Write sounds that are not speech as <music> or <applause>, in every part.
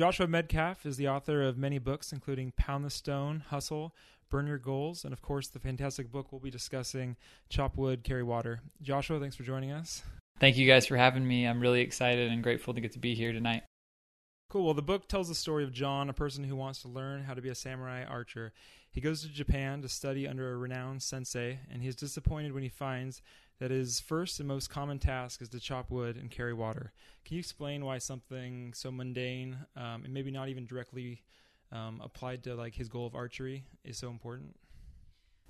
Joshua Medcalf is the author of many books, including Pound the Stone, Hustle, Burn Your Goals, and of course, the fantastic book we'll be discussing, Chop Wood, Carry Water. Joshua, thanks for joining us. Thank you guys for having me. I'm really excited and grateful to get to be here tonight. Cool. Well, the book tells the story of John, a person who wants to learn how to be a samurai archer. He goes to Japan to study under a renowned sensei, and he is disappointed when he finds that his first and most common task is to chop wood and carry water. Can you explain why something so mundane um, and maybe not even directly um, applied to like his goal of archery is so important?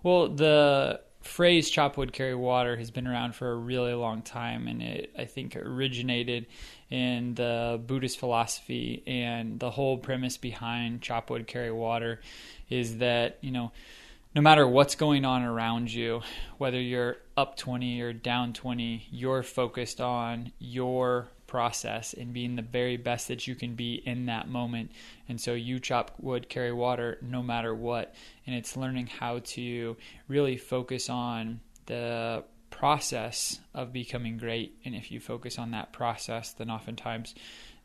Well, the phrase chop wood carry water has been around for a really long time and it I think originated in the Buddhist philosophy and the whole premise behind chop wood carry water is that, you know, no matter what's going on around you, whether you're up 20 or down 20, you're focused on your process and being the very best that you can be in that moment. And so you chop wood, carry water no matter what. And it's learning how to really focus on the process of becoming great. And if you focus on that process, then oftentimes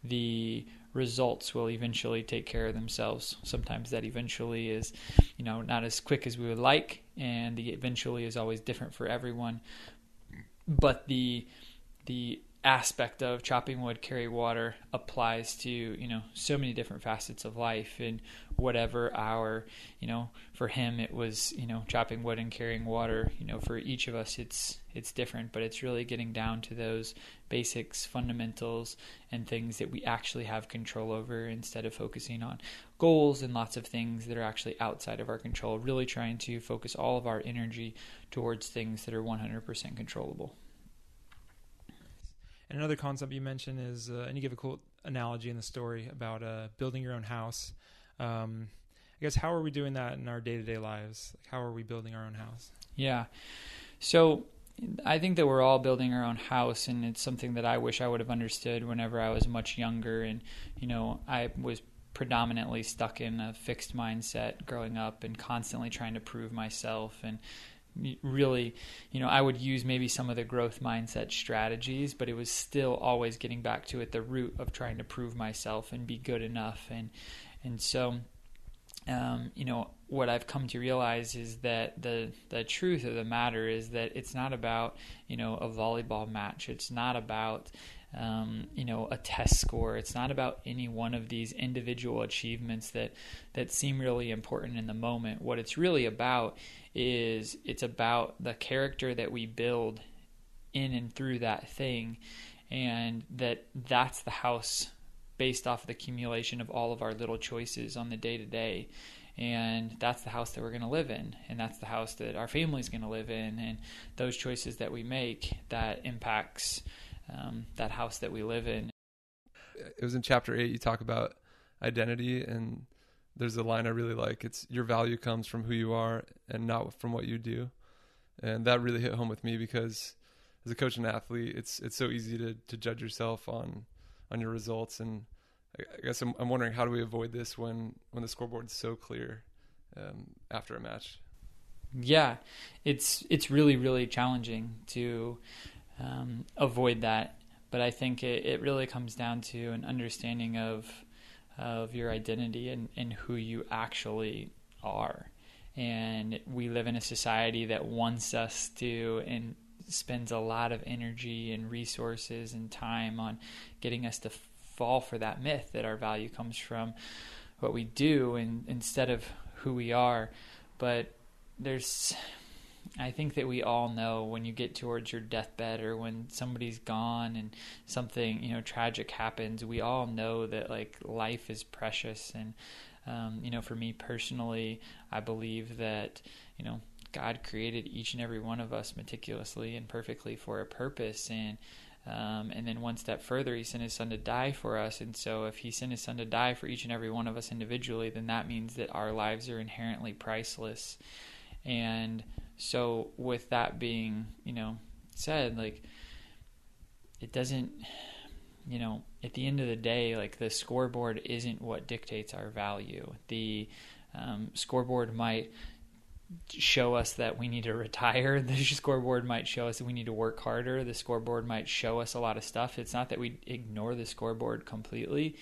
the results will eventually take care of themselves. Sometimes that eventually is, you know, not as quick as we would like, and the eventually is always different for everyone. But the the aspect of chopping wood carry water applies to you know so many different facets of life. And whatever our you know for him it was you know chopping wood and carrying water. You know for each of us it's it's different but it's really getting down to those basics fundamentals and things that we actually have control over instead of focusing on goals and lots of things that are actually outside of our control. Really trying to focus all of our energy towards things that are 100% controllable and another concept you mentioned is, uh, and you give a cool analogy in the story about uh, building your own house. Um, I guess how are we doing that in our day to day lives? Like how are we building our own house? Yeah. So I think that we're all building our own house, and it's something that I wish I would have understood whenever I was much younger. And, you know, I was predominantly stuck in a fixed mindset growing up and constantly trying to prove myself and really, you know, I would use maybe some of the growth mindset strategies, but it was still always getting back to at the root of trying to prove myself and be good enough. And, and so, um, you know, what I've come to realize is that the the truth of the matter is that it's not about you know a volleyball match. It's not about um, you know a test score. It's not about any one of these individual achievements that that seem really important in the moment. What it's really about is it's about the character that we build in and through that thing and that that's the house based off of the accumulation of all of our little choices on the day to day and that's the house that we're going to live in and that's the house that our family's going to live in and those choices that we make that impacts um, that house that we live in it was in chapter 8 you talk about identity and there's a line I really like. It's your value comes from who you are and not from what you do, and that really hit home with me because as a coach and athlete, it's it's so easy to to judge yourself on on your results, and I, guess I'm, I'm wondering how do we avoid this when when the scoreboard's so clear um, after a match. Yeah, it's it's really really challenging to um, avoid that, but I think it, it really comes down to an understanding of of your identity and, and who you actually are. And we live in a society that wants us to and spends a lot of energy and resources and time on getting us to fall for that myth that our value comes from what we do and instead of who we are. But there's I think that we all know when you get towards your deathbed or when somebody's gone and something you know tragic happens, we all know that like life is precious. And um, you know, for me personally, I believe that you know God created each and every one of us meticulously and perfectly for a purpose. And um, and then one step further, He sent His Son to die for us. And so, if He sent His Son to die for each and every one of us individually, then that means that our lives are inherently priceless. And so with that being, you know, said, like it doesn't you know, at the end of the day, like the scoreboard isn't what dictates our value. The um, scoreboard might show us that we need to retire. <laughs> The scoreboard might show us that we need to work harder. The scoreboard might show us a lot of stuff. It's not that we ignore the scoreboard completely.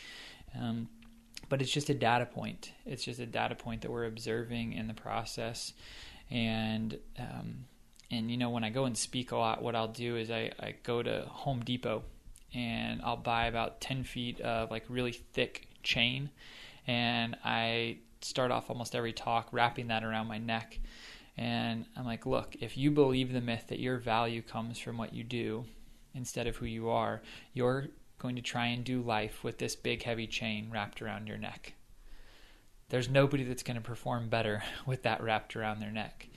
Um, but it's just a data point. It's just a data point that we're observing in the process, and um, and you know when I go and speak a lot, what I'll do is I, I go to Home Depot and I'll buy about ten feet of like really thick chain, and I start off almost every talk wrapping that around my neck. And I'm like, look, if you believe the myth that your value comes from what you do instead of who you are, you're going to try and do life with this big, heavy chain wrapped around your neck. There's nobody that's going to perform better <laughs> with that wrapped around their neck.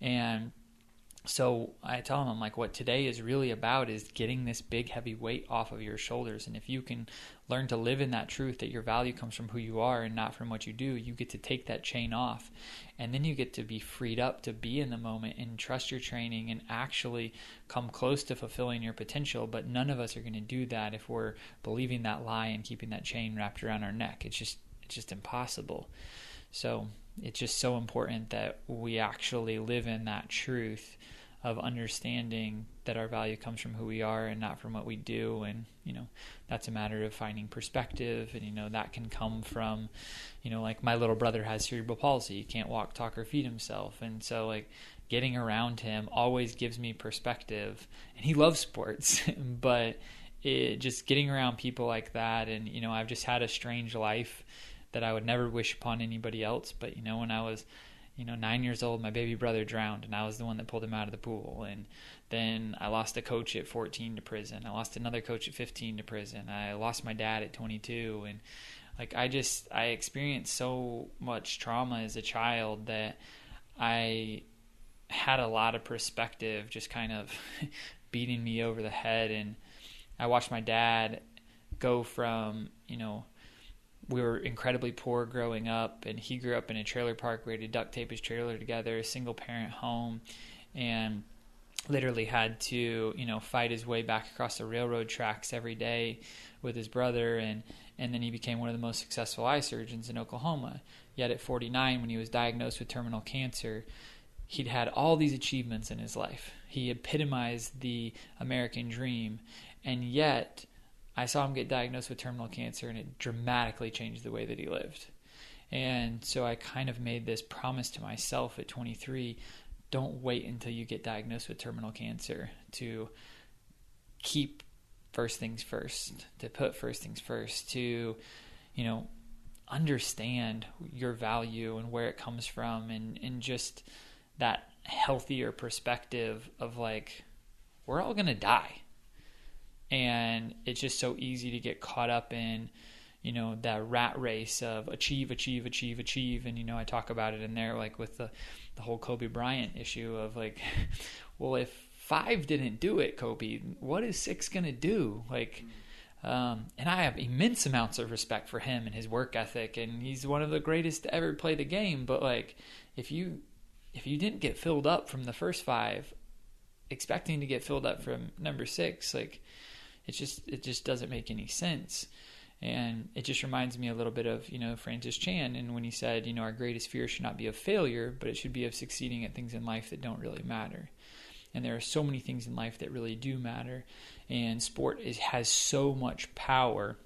And so I tell them, I'm like, what today is really about is getting this big, heavy weight off of your shoulders. And if you can learn to live in that truth that your value comes from who you are and not from what you do, you get to take that chain off. And then you get to be freed up to be in the moment and trust your training and actually come close to fulfilling your potential. But none of us are going to do that if we're believing that lie and keeping that chain wrapped around our neck. It's just, just impossible. So it's just so important that we actually live in that truth of understanding that our value comes from who we are and not from what we do. And you know that's a matter of finding perspective. And you know that can come from you know like my little brother has cerebral palsy. He can't walk talk or feed himself. And so like getting around him always gives me perspective. And he loves sports <laughs> but it, just getting around people like that. And you know I've just had a strange life that I would never wish upon anybody else but you know when I was you know, nine years old, my baby brother drowned, and I was the one that pulled him out of the pool. And then I lost a coach at 14 to prison. I lost another coach at 15 to prison. I lost my dad at 22, and like I just I experienced so much trauma as a child that I had a lot of perspective, just kind of <laughs> beating me over the head. And I watched my dad go from you know we were incredibly poor growing up, and he grew up in a trailer park where he had to duct tape his trailer together, a single parent home, and literally had to you know fight his way back across the railroad tracks every day with his brother and and then he became one of the most successful eye surgeons in Oklahoma. Yet at 49 when he was diagnosed with terminal cancer he'd had all these achievements in his life. He epitomized the american dream and yet I saw him get diagnosed with terminal cancer, and it dramatically changed the way that he lived. And so I kind of made this promise to myself at 23 don't wait until you get diagnosed with terminal cancer to keep first things first, to put first things first, to, you know, understand your value and where it comes from, and, and just that healthier perspective of like, we're all going to die and it's just so easy to get caught up in you know that rat race of achieve achieve achieve achieve. And you know i talk about it in there like with the the whole kobe bryant issue of like <laughs> well if five didn't do it kobe what is six to do? Like um, and i have immense amounts of respect for him and his work ethic and he's one of the greatest to ever play the game. But like if you if you didn't get filled up from the first five expecting to get filled up from number six like it just it just doesn't make any sense. And it just reminds me a little bit of, you know, Francis Chan and when he said, you know, our greatest fear should not be of failure, but it should be of succeeding at things in life that don't really matter. And there are so many things in life that really do matter. And sport is, has so much power.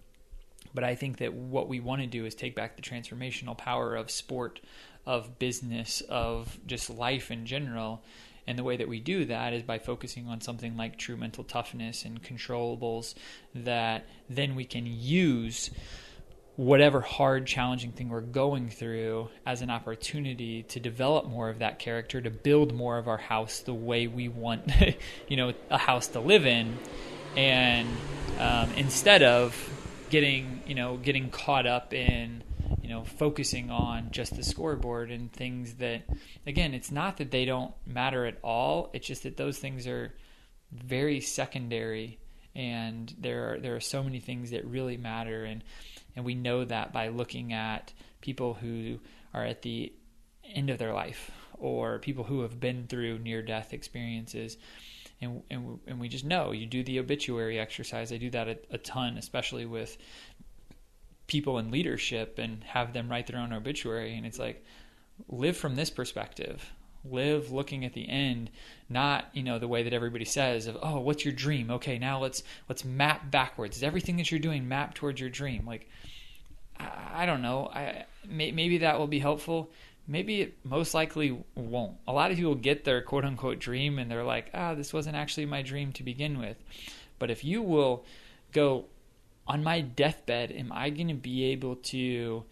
But I think that what we want to do is take back the transformational power of sport, of business, of just life in general, and the way that we do that is by focusing on something like true mental toughness and controllables that then we can use whatever hard, challenging thing we're going through as an opportunity to develop more of that character, to build more of our house the way we want, <laughs> you know, a house to live in, and um, instead of getting, you know, getting caught up in you know, focusing on just the scoreboard and things that, again, it's not that they don't matter at all. It's just that those things are very secondary, and there are there are so many things that really matter, and and we know that by looking at people who are at the end of their life or people who have been through near death experiences. And, and, and we just know you do the obituary exercise. I do that a, a ton, especially with people in leadership and have them write their own obituary and it's like live from this perspective live looking at the end not you know the way that everybody says of oh what's your dream okay now let's let's map backwards is everything that you're doing map towards your dream like I, I don't know. I may, maybe that will be helpful. Maybe it most likely won't. A lot of people get their quote unquote dream and they're like, ah, this wasn't actually my dream to begin with. But if you will go on my deathbed, am I going to be able to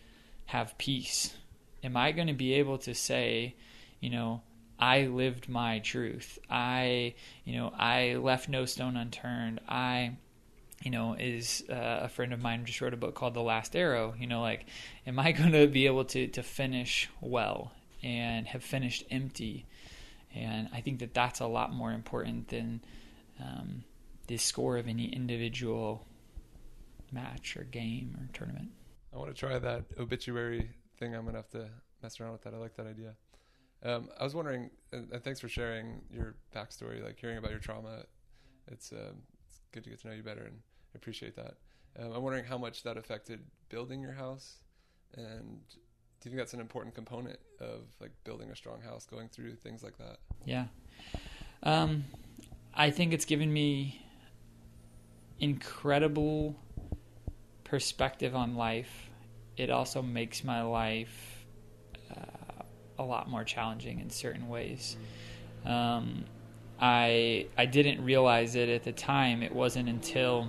have peace? Am I going to be able to say, you know, I lived my truth. I, you know, I left no stone unturned. I, you know, is uh, a friend of mine just wrote a book called The Last Arrow. You know, like, am I going to be able to to finish well and have finished empty? And I think that that's a lot more important than um, the score of any individual match or game or tournament. I want to try that obituary thing. I'm gonna have to mess around with that. I like that idea. Um, I was wondering, and, and, thanks for sharing your backstory, like hearing about your trauma. It's, um, it's good to get to know you better, and I appreciate that. Um, I'm wondering how much that affected building your house, and do you think that's an important component of like building a strong house, going through things like that? Yeah, um, I think it's given me incredible perspective on life. It also makes my life a lot more challenging in certain ways. Um, I I didn't realize it at the time. It wasn't until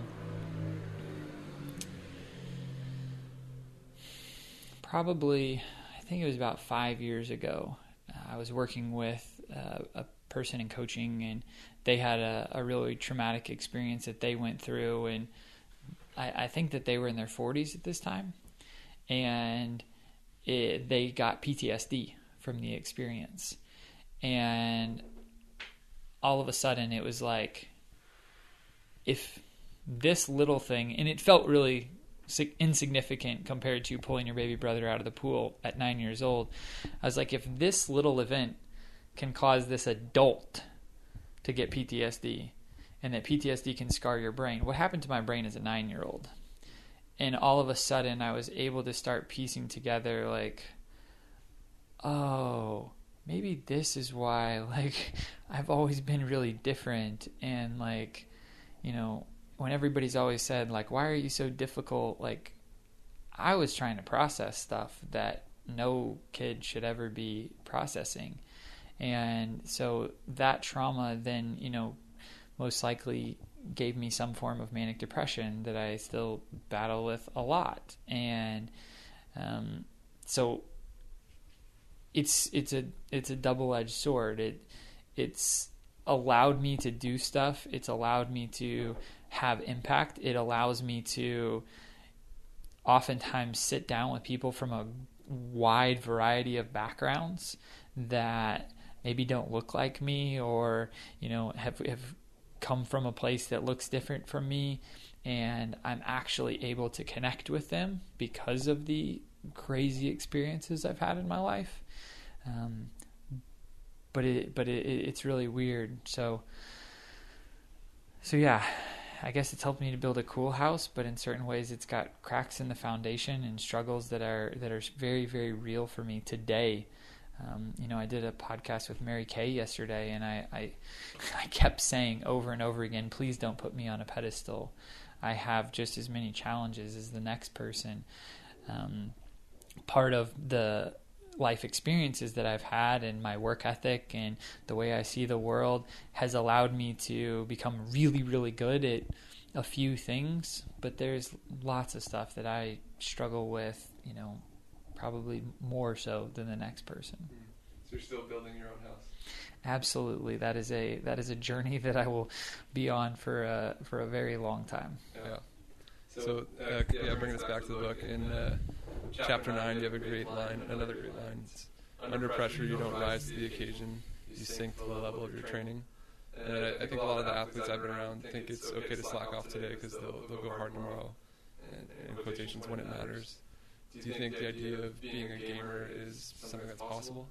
probably I think it was about five years ago. Uh, I was working with uh, a person in coaching, and they had a, a, really traumatic experience that they went through, and I, I think that they were in their 40s at this time, and it, they got PTSD from the experience. And all of a sudden it was like if this little thing and it felt really insignificant compared to pulling your baby brother out of the pool at 9 years old. I was like if this little event can cause this adult to get PTSD and that PTSD can scar your brain. What happened to my brain as a 9-year-old? And all of a sudden I was able to start piecing together like oh, maybe this is why <laughs> like I've always been really different and like you know when everybody's always said like why are you so difficult like I was trying to process stuff that no kid should ever be processing and so that trauma then you know most likely gave me some form of manic depression that I still battle with a lot and um, so it's it's a it's a double edged sword. It it's allowed me to do stuff. It's allowed me to have impact. It allows me to oftentimes sit down with people from a wide variety of backgrounds that maybe don't look like me or you know have have come from a place that looks different from me and I'm actually able to connect with them because of the crazy experiences I've had in my life. Um, but it, but it, it's really weird. So, so yeah, I guess it's helped me to build a cool house, but in certain ways, it's got cracks in the foundation and struggles that are that are very, very real for me today. Um, you know, I did a podcast with Mary Kay yesterday, and I, I, <laughs> I kept saying over and over again, "Please don't put me on a pedestal. I have just as many challenges as the next person." Um, part of the life experiences that I've had and my work ethic and the way I see the world has allowed me to become really, really good at a few things. But there's lots of stuff that I struggle with, you know, probably more so than the next person. So you're still building your own house. Absolutely, that is a that is a journey <laughs> that I will be on for a for a very long time. Yeah. So, uh, yeah, bringing us back to the book in. Uh, chapter 9, you have a great line, another great line. It's, under pressure, you don't rise to the occasion, you sink to the level of your training. And I, I think a lot of the athletes I've been around think it's okay to slack off today because they'll, they'll go hard tomorrow, and, in quotations, when it matters. Do you think the idea of being a gamer is something that's possible?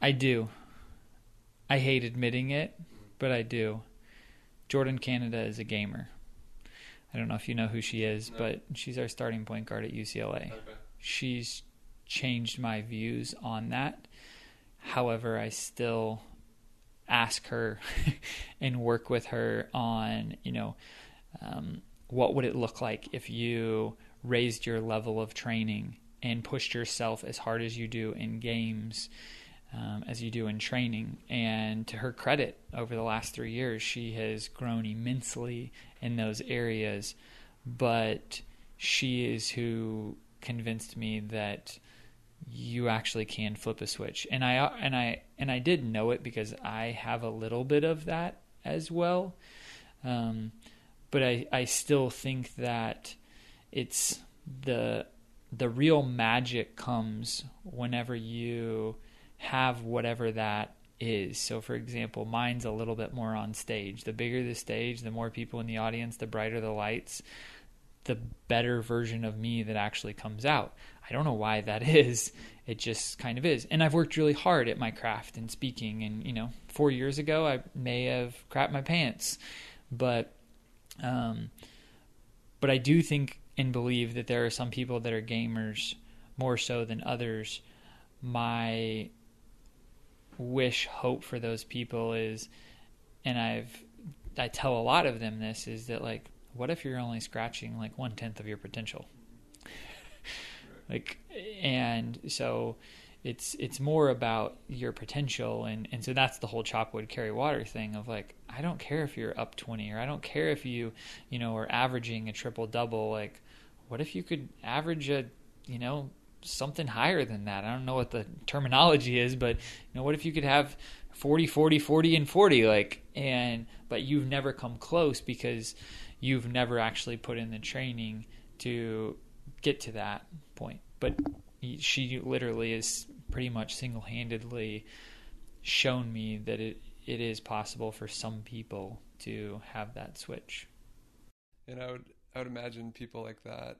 I do. I hate admitting it, but I do. Jordan Canada is a gamer. I don't know if you know who she is, no. but she's our starting point guard at UCLA. Okay. She's changed my views on that. However, I still ask her <laughs> and work with her on, you know, um, what would it look like if you raised your level of training and pushed yourself as hard as you do in games um, as you do in training. And to her credit, over the last three years, she has grown immensely in those areas. But she is who convinced me that you actually can flip a switch. And I and I and I did know it because I have a little bit of that as well. Um, but I I still think that it's the the real magic comes whenever you have whatever that is. So, for example, mine's a little bit more on stage. The bigger the stage, the more people in the audience, the brighter the lights, the better version of me that actually comes out. I don't know why that <laughs> is. It just kind of is. And I've worked really hard at my craft and speaking. And, you know, four years ago, I may have crapped my pants. But, um, but I do think and believe that there are some people that are gamers more so than others. My wish hope for those people is and I've I tell a lot of them this is that like what if you're only scratching like one tenth of your potential <laughs> like and so it's it's more about your potential and and so that's the whole chop wood carry water thing of like I don't care if you're up 20 or I don't care if you you know are averaging a triple double like what if you could average a you know something higher than that. I don't know what the terminology is, but you know, what if you could have 40, 40, 40, and 40, like, and, but you've never come close because you've never actually put in the training to get to that point. But she literally is pretty much single handedly shown me that it, it is possible for some people to have that switch. And I would, I would imagine people like that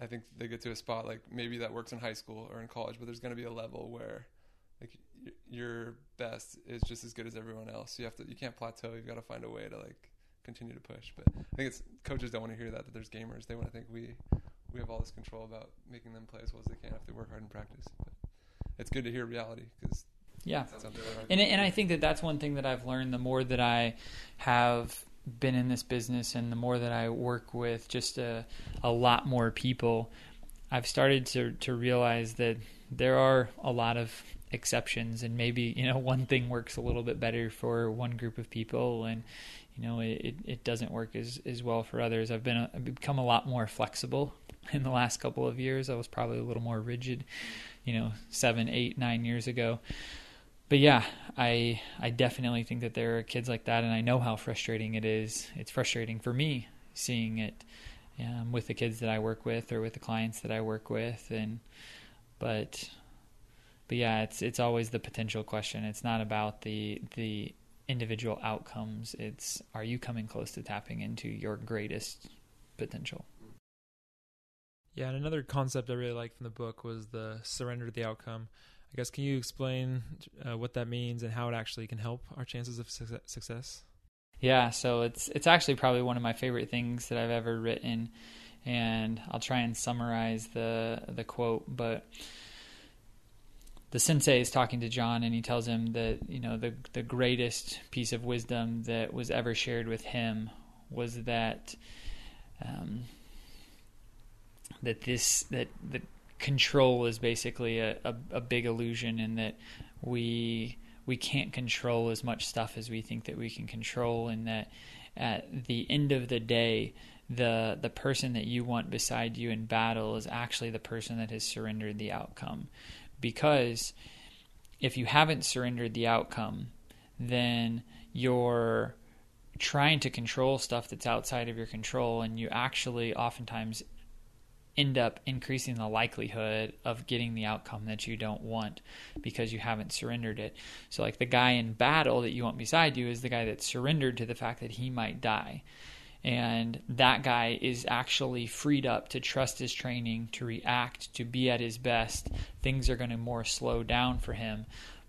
I think they get to a spot like maybe that works in high school or in college, but there's going to be a level where like your best is just as good as everyone else. You have to you can't plateau. You've got to find a way to like continue to push. But I think it's coaches don't want to hear that that there's gamers. They want to think we we have all this control about making them play as well as they can if they work hard in practice. But it's good to hear reality because yeah, and and I think that that's one thing that I've learned the more that I have been in this business and the more that I work with just a, a lot more people, I've started to, to realize that there are a lot of exceptions and maybe, you know, <laughs> one thing works a little bit better for one group of people and, you know, it, it doesn't work as, as well for others. I've been, I've become a lot more flexible <laughs> in the last couple of years. I was probably a little more rigid, you know, seven, eight, nine years ago but yeah, I I definitely think that there are kids like that, and I know how frustrating it is. It's frustrating for me seeing it um, with the kids that I work with or with the clients that I work with, and but but yeah, it's it's always the potential question. It's not about the the individual outcomes. It's are you coming close to tapping into your greatest potential? Yeah, and another concept I really liked from the book was the surrender to the outcome. I guess can you explain uh, what that means and how it actually can help our chances of success? Yeah, so it's it's actually probably one of my favorite things that I've ever written, and I'll try and summarize the the quote. But the sensei is talking to John, and he tells him that you know the the greatest piece of wisdom that was ever shared with him was that um, that this that that control is basically a, a, a big illusion in that we we can't control as much stuff as we think that we can control and that at the end of the day the the person that you want beside you in battle is actually the person that has surrendered the outcome. Because if you haven't surrendered the outcome then you're trying to control stuff that's outside of your control and you actually oftentimes end up increasing the likelihood of getting the outcome that you don't want because you haven't surrendered it. So, like the guy in battle that you want beside you is the guy that surrendered to the fact that he might die. And that guy is actually freed up to trust his training, to react, to be at his best. Things are going to more slow down for him.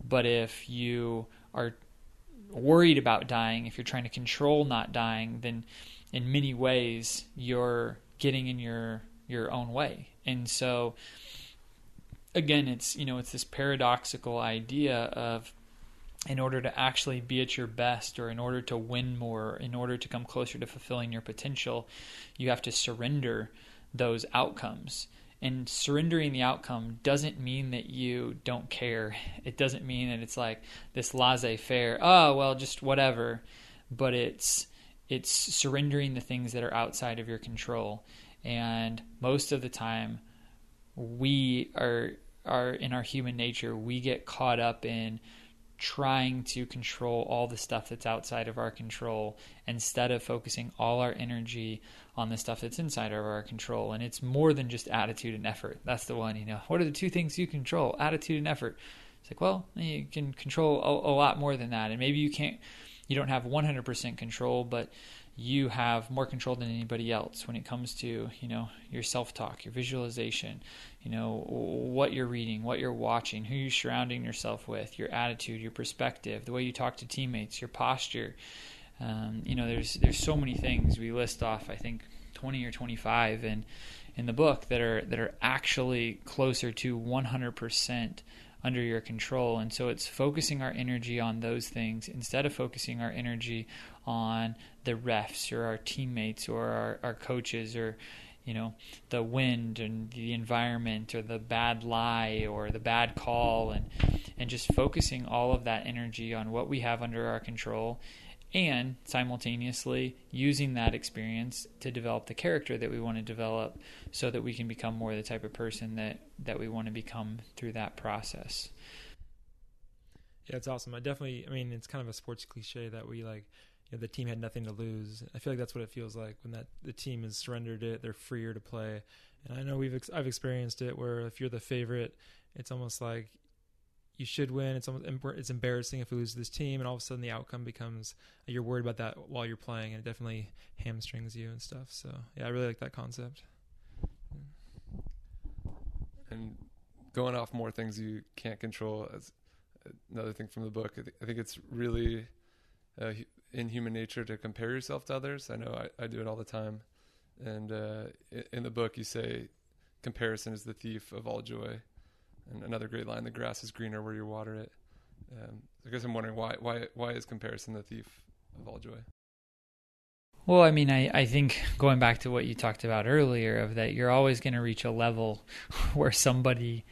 But if you are worried about dying, if you're trying to control not dying, then in many ways you're getting in your your own way. And so again, it's you know, it's this paradoxical idea of in order to actually be at your best or in order to win more, in order to come closer to fulfilling your potential, you have to surrender those outcomes. And surrendering the outcome doesn't mean that you don't care. It doesn't mean that it's like this laissez faire, oh, well, just whatever. But it's it's surrendering the things that are outside of your control. And most of the time, we are are in our human nature, we get caught up in trying to control all the stuff that's outside of our control instead of focusing all our energy on the stuff that's inside of our control. And it's more than just attitude and effort. That's the one, you know. What are the two things you control? Attitude and effort. It's like, well, you can control a, a lot more than that. And maybe you can't, you don't have 100% control, but you have more control than anybody else when it comes to you know your self-talk your visualization you know what you're reading what you're watching who you're surrounding yourself with your attitude your perspective the way you talk to teammates your posture um, you know there's there's so many things we list off i think 20 or 25 in in the book that are that are actually closer to 100% under your control. And so it's focusing our energy on those things instead of focusing our energy on the refs or our teammates or our, our coaches or you know the wind and the environment or the bad lie or the bad call and and just focusing all of that energy on what we have under our control and simultaneously using that experience to develop the character that we want to develop so that we can become more the type of person that that we want to become through that process. Yeah it's awesome. I definitely i mean it's kind of a sports cliche that we like you know, the team had nothing to lose i feel like that's what it feels like when that the team has surrendered it they're freer to play and i know we've ex- i've experienced it where if you're the favorite it's almost like you should win. It's almost it's embarrassing if we lose this team, and all of a sudden the outcome becomes you're worried about that while you're playing, and it definitely hamstrings you and stuff. So yeah, I really like that concept. And going off more things you can't control as another thing from the book. I, th- I think it's really uh, in human nature to compare yourself to others. I know I, I do it all the time, and uh, in the book you say comparison is the thief of all joy and another great line: "The grass is greener where you water it." Um, I guess I'm wondering why why why is comparison the thief of all joy? Well, I mean, I, I think going back to what you talked about earlier, of that you're always going to reach a level <laughs> where somebody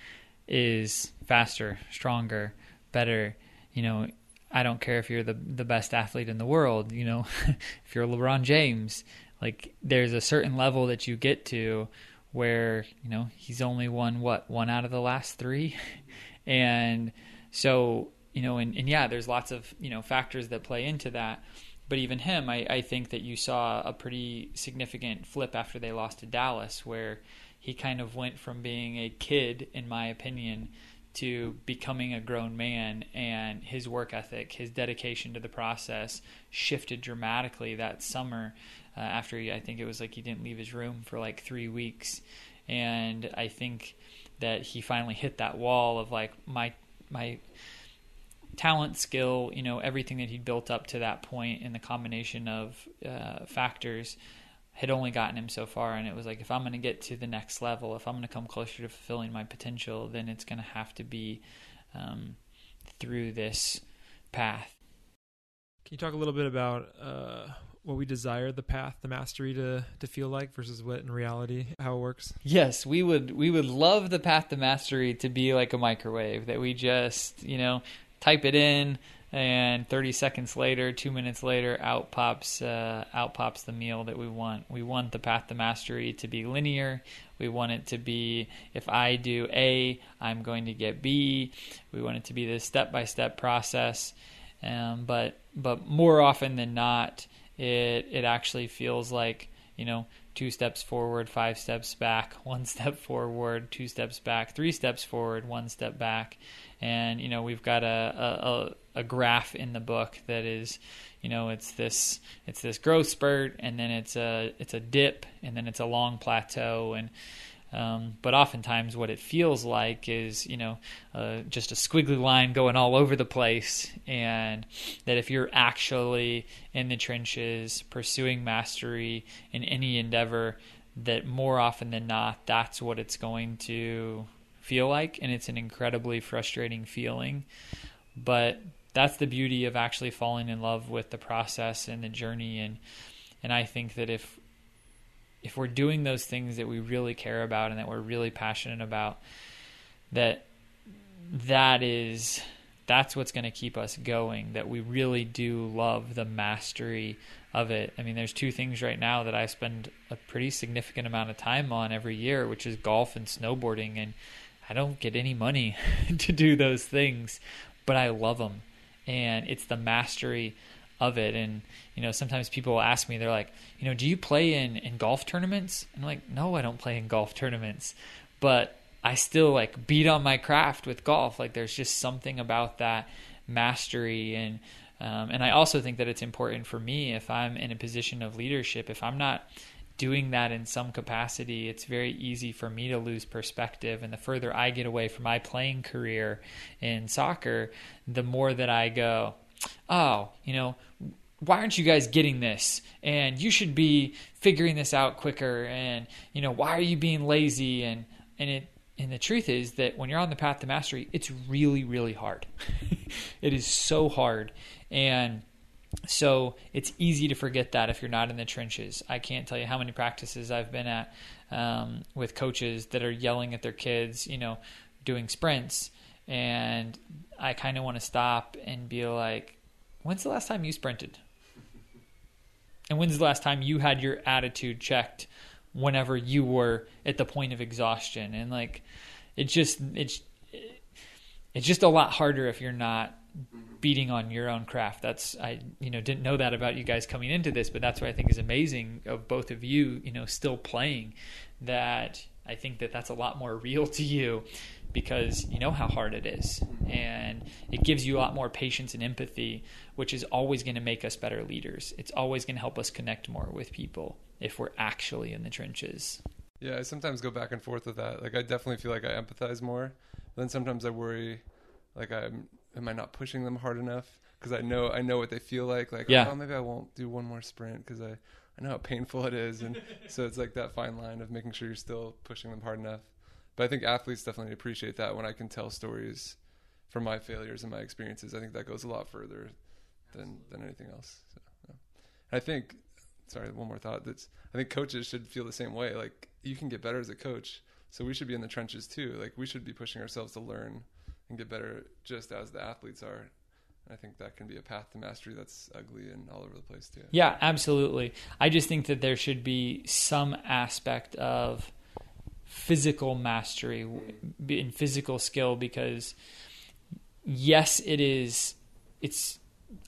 is faster, stronger, better. You know, I don't care if you're the the best athlete in the world. You know, <laughs> if you're LeBron James, like there's a certain level that you get to where you know he's only won what one out of the last three, <laughs> and so you know, and, and yeah, there's lots of you know factors that play into that. But even him, I, I think that you saw a pretty significant flip after they lost to Dallas, where he kind of went from being a kid, in my opinion, to becoming a grown man and his work ethic, his dedication to the process shifted dramatically that summer uh, after he, I think it was like he didn't leave his room for like three weeks, and I think that he finally hit that wall of like my my talent, skill, you know, everything that he'd built up to that point in the combination of uh, factors had only gotten him so far. And it was like, if I'm going to get to the next level, if I'm going to come closer to fulfilling my potential, then it's going to have to be um, through this path. Can you talk a little bit about uh, what we desire the path the mastery to to feel like versus what in reality how it works yes we would we would love the path to mastery to be like a microwave that we just you know type it in and 30 seconds later 2 minutes later out pops uh, out pops the meal that we want. We want the path to mastery to be linear. We want it to be if i do a i'm going to get b. We want it to be this step by step process. Um, but but more often than not it it actually feels like you know two steps forward, five steps back, <laughs> one step forward, two steps back, three steps forward, one step back, and you know we've got a a, a graph in the book that is you know it's this it's this growth spurt and then it's a it's a dip and then it's a long plateau. And um, but oftentimes, what it feels like is, you know, uh, just a squiggly line going all over the place. And that if you're actually in the trenches pursuing mastery in any endeavor, that more often than not, that's what it's going to feel like. And it's an incredibly frustrating feeling. But that's the beauty of actually falling in love with the process and the journey. And, and I think that if if we're doing those things that we really care about and that we're really passionate about, that that is that's what's going to keep us going. That we really do love the mastery of it. I mean, there's two things right now that I spend a pretty significant amount of time on every year, which is golf and snowboarding, and I don't get any money <laughs> to do those things, but I love them, and it's the mastery of it. And you know, sometimes people ask me, they're like, you know, do you play in in golf tournaments? And I'm like, no, I don't play in golf tournaments, but I still like beat on my craft with golf. Like there's just something about that mastery and um, and I also think that it's important for me if I'm in a position of leadership, if I'm not doing that in some capacity, it's very easy for me to lose perspective. And the further I get away from my playing career in soccer, the more that I go, oh, you know, why aren't you guys getting this? And you should be figuring this out quicker. And, you know, why are you being lazy? And, and it, and the truth is that when you're on the path to mastery, it's really, really hard. <laughs> it is so hard. And so it's easy to forget that if you're not in the trenches. I can't tell you how many practices I've been at um, with coaches that are yelling at their kids, you know, doing sprints. And I kind of want to stop and be like, when's the last time you sprinted? And when's the last time you had your attitude checked whenever you were at the point of exhaustion and like it's just it's it's just a lot harder if you're not beating on your own craft that's i you know didn't know that about you guys coming into this but that's what i think is amazing of both of you you know still playing that i think that that's a lot more real to you because you know how hard it is mm-hmm. and it gives you a lot more patience and empathy which is always going to make us better leaders it's always going to help us connect more with people if we're actually in the trenches. Yeah, I sometimes go back and forth with that. Like I definitely feel like I empathize more. But Then sometimes I worry, like I'm am I not pushing them hard enough? Because I know I know what they feel like. Like yeah. oh maybe I won't do one more sprint because I I know how painful it is, and <laughs> so it's like that fine line of making sure you're still pushing them hard enough. But I think athletes definitely appreciate that when I can tell stories from my failures and my experiences. I think that goes a lot further than than anything else. So, yeah. I think sorry, one more thought. That's I think coaches should feel the same way. Like you can get better as a coach, so we should be in the trenches too. Like we should be pushing ourselves to learn and get better, just as the athletes are. I think that can be a path to mastery that's ugly and all over the place too. Yeah, absolutely. I just think that there should be some aspect of physical mastery in physical skill because yes, it is. It's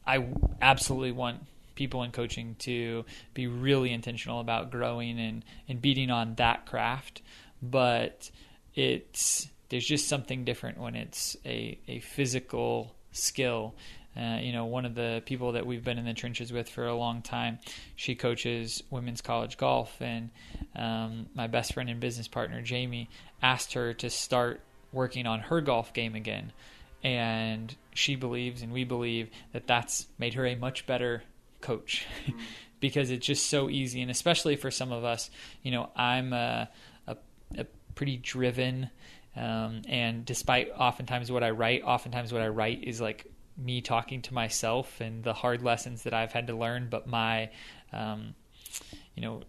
I absolutely want people in coaching to be really intentional about growing and, and beating on that craft. But it's there's just something different when it's a, a physical skill. Uh, you know, one of the people that we've been in the trenches with for a long time, she coaches women's college golf, and um, my best friend and business partner Jamie asked her to start working on her golf game again, and she believes and we believe that that's made her a much better coach. Mm-hmm. <laughs> because it's just so easy. And especially for some of us you know i'm a, a, a pretty driven um, and despite oftentimes what i write oftentimes what i write is like me talking to myself and the hard lessons that i've had to learn but my um, you know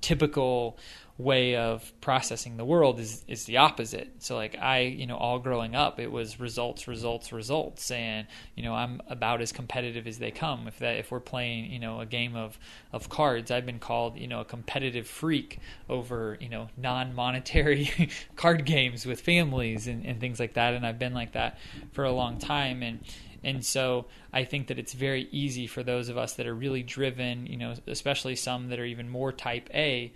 typical way of processing the world is is the opposite. So like I, you know, all growing up it was results, results, results and you know, I'm about as competitive as they come. If that if we're playing, you know, a game of of cards, I've been called, you know, a competitive freak over, you know, non-monetary <laughs> card games with families and, and things like that and I've been like that for a long time and and so I think that it's very easy for those of us that are really driven, you know, especially some that are even more type A,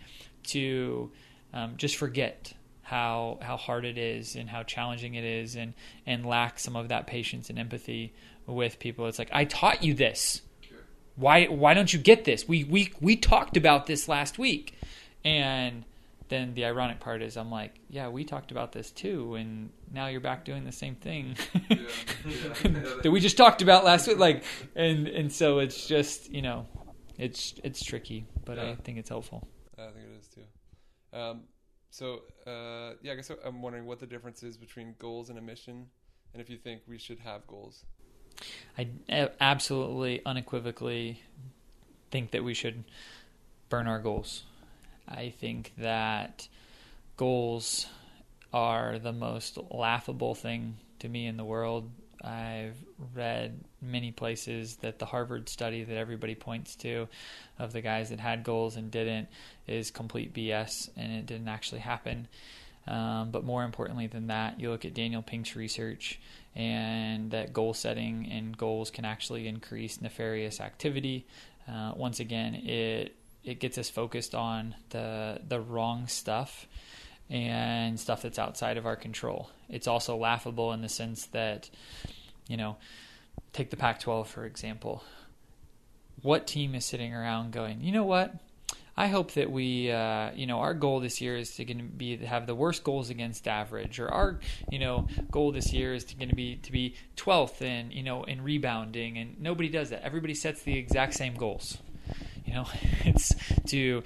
to um, just forget how how hard it is and how challenging it is and and lack some of that patience and empathy with people. It's like I taught you this. Why why don't you get this? We we we talked about this last week. And then the ironic part is I'm like, yeah, we talked about this too and now you're back doing the same thing yeah, <laughs> yeah. that we just talked about last week like and and so it's just, you know, it's it's tricky, but yeah. I think it's helpful. I think it is too. Um, so uh, yeah, I guess I'm wondering what the difference is between goals and a mission, and if you think we should have goals. I absolutely, unequivocally think that we should burn our goals. I think that goals are the most laughable thing to me in the world. I've read many places that the Harvard study that everybody points to of the guys that had goals and didn't is complete BS and it didn't actually happen. Um, but more importantly than that, you look at Daniel Pink's research and that goal setting and goals can actually increase nefarious activity. Uh, once again, it it gets us focused on the the wrong stuff and stuff that's outside of our control. It's also laughable in the sense that, you know, take the Pac 12 for example. What team is sitting around going, you know what? I hope that we, uh, you know, our goal this year is to going to be to have the worst goals against average, or our, you know, goal this year is to going to be to be 12th in, you know, in rebounding, and nobody does that. Everybody sets the exact same goals. You know, <laughs> it's to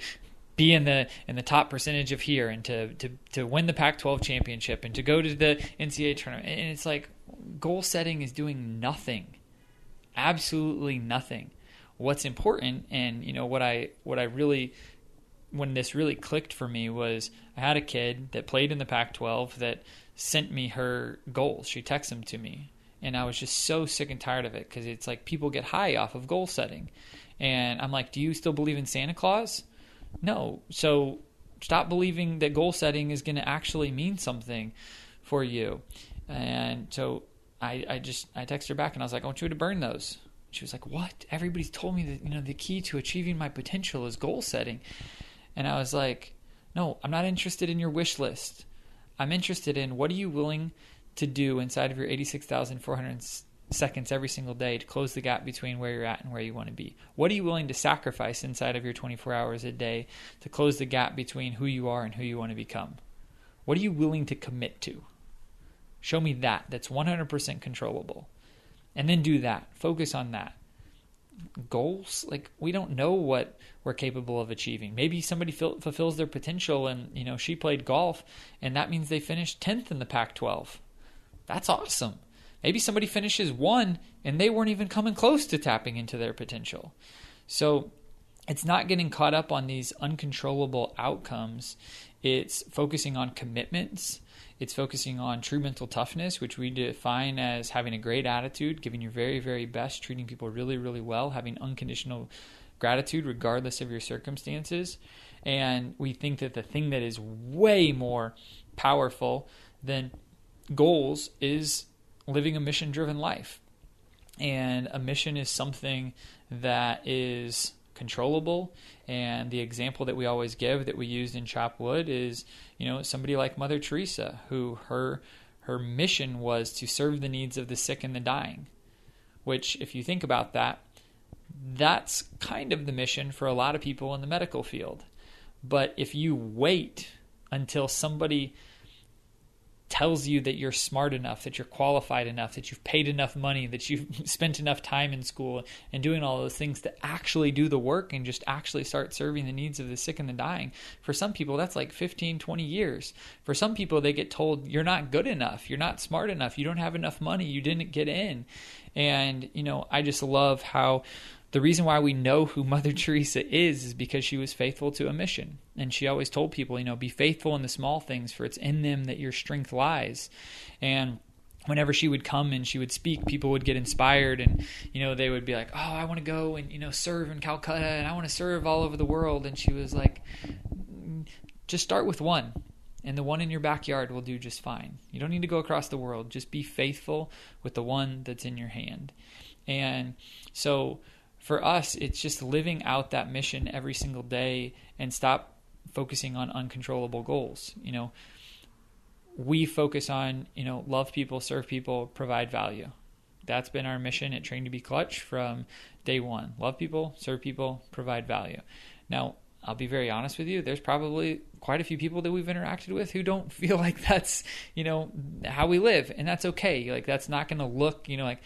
be in the in the top percentage of here and to to to win the Pac-12 championship and to go to the NCAA tournament. And it's like goal setting is doing nothing. Absolutely nothing. What's important and you know what I what I really when this really clicked for me was I had a kid that played in the Pac-12 that sent me her goals. She texted them to me and I was just so sick and tired of it because it's like people get high off of goal setting. And I'm like, "Do you still believe in Santa Claus?" No. So stop believing that goal setting is going to actually mean something for you. And so I, I just I texted her back and I was like, I want you to burn those. She was like, What? Everybody's told me that you know the key to achieving my potential is goal setting. And I was like, No, I'm not interested in your wish list. I'm interested in what are you willing to do inside of your 86,400 seconds every single day to close the gap between where you're at and where you want to be? What are you willing to sacrifice inside of your 24 hours a day to close the gap between who you are and who you want to become? What are you willing to commit to? Show me that. That's 100% controllable. And then do that. Focus on that. Goals, like we don't know what we're capable of achieving. Maybe somebody fil- fulfills their potential and, you know, she played golf and that means they finished 10th in the Pac 12. That's awesome. Maybe somebody finishes one and they weren't even coming close to tapping into their potential. So it's not getting caught up on these uncontrollable outcomes. It's focusing on commitments. It's focusing on true mental toughness, which we define as having a great attitude, giving your very, very best, treating people really, really well, having unconditional gratitude regardless of your circumstances. And we think that the thing that is way more powerful than goals is living a mission driven life. And a mission is something that is controllable. And the example that we always give that we used in Chop Wood is, you know, somebody like Mother Teresa, who her her mission was to serve the needs of the sick and the dying. Which, if you think about that, that's kind of the mission for a lot of people in the medical field. But if you wait until somebody tells you that you're smart enough, that you're qualified enough, that you've paid enough money, that you've <laughs> spent enough time in school and doing all those things to actually do the work and just actually start serving the needs of the sick and the dying. For some people, that's like 15, 20 years. For some people, they get told, you're not good enough, you're not smart enough, you don't have enough money, you didn't get in. And, you know, I just love how the reason why we know who Mother <laughs> Teresa is is because she was faithful to a mission. And she always told people, you know, be faithful in the small things, for it's in them that your strength lies. And whenever she would come and she would speak, people would get inspired and, you know, they would be like, oh, I want to go and, you know, serve in Calcutta and I want to serve all over the world. And she was like, just start with one and the one in your backyard will do just fine. You don't need to go across the world. Just be faithful with the one that's in your hand. And so for us, it's just living out that mission every single day and stop focusing on uncontrollable goals. You know, we focus on, you know, love people, serve people, provide value. That's been our mission at Train to Be Clutch from day one. Love people, serve people, provide value. Now, I'll be very honest with you, there's probably quite a few people that we've interacted with who don't <laughs> feel like that's, you know, how we live. And that's okay. Like, that's not going to look, you know, like,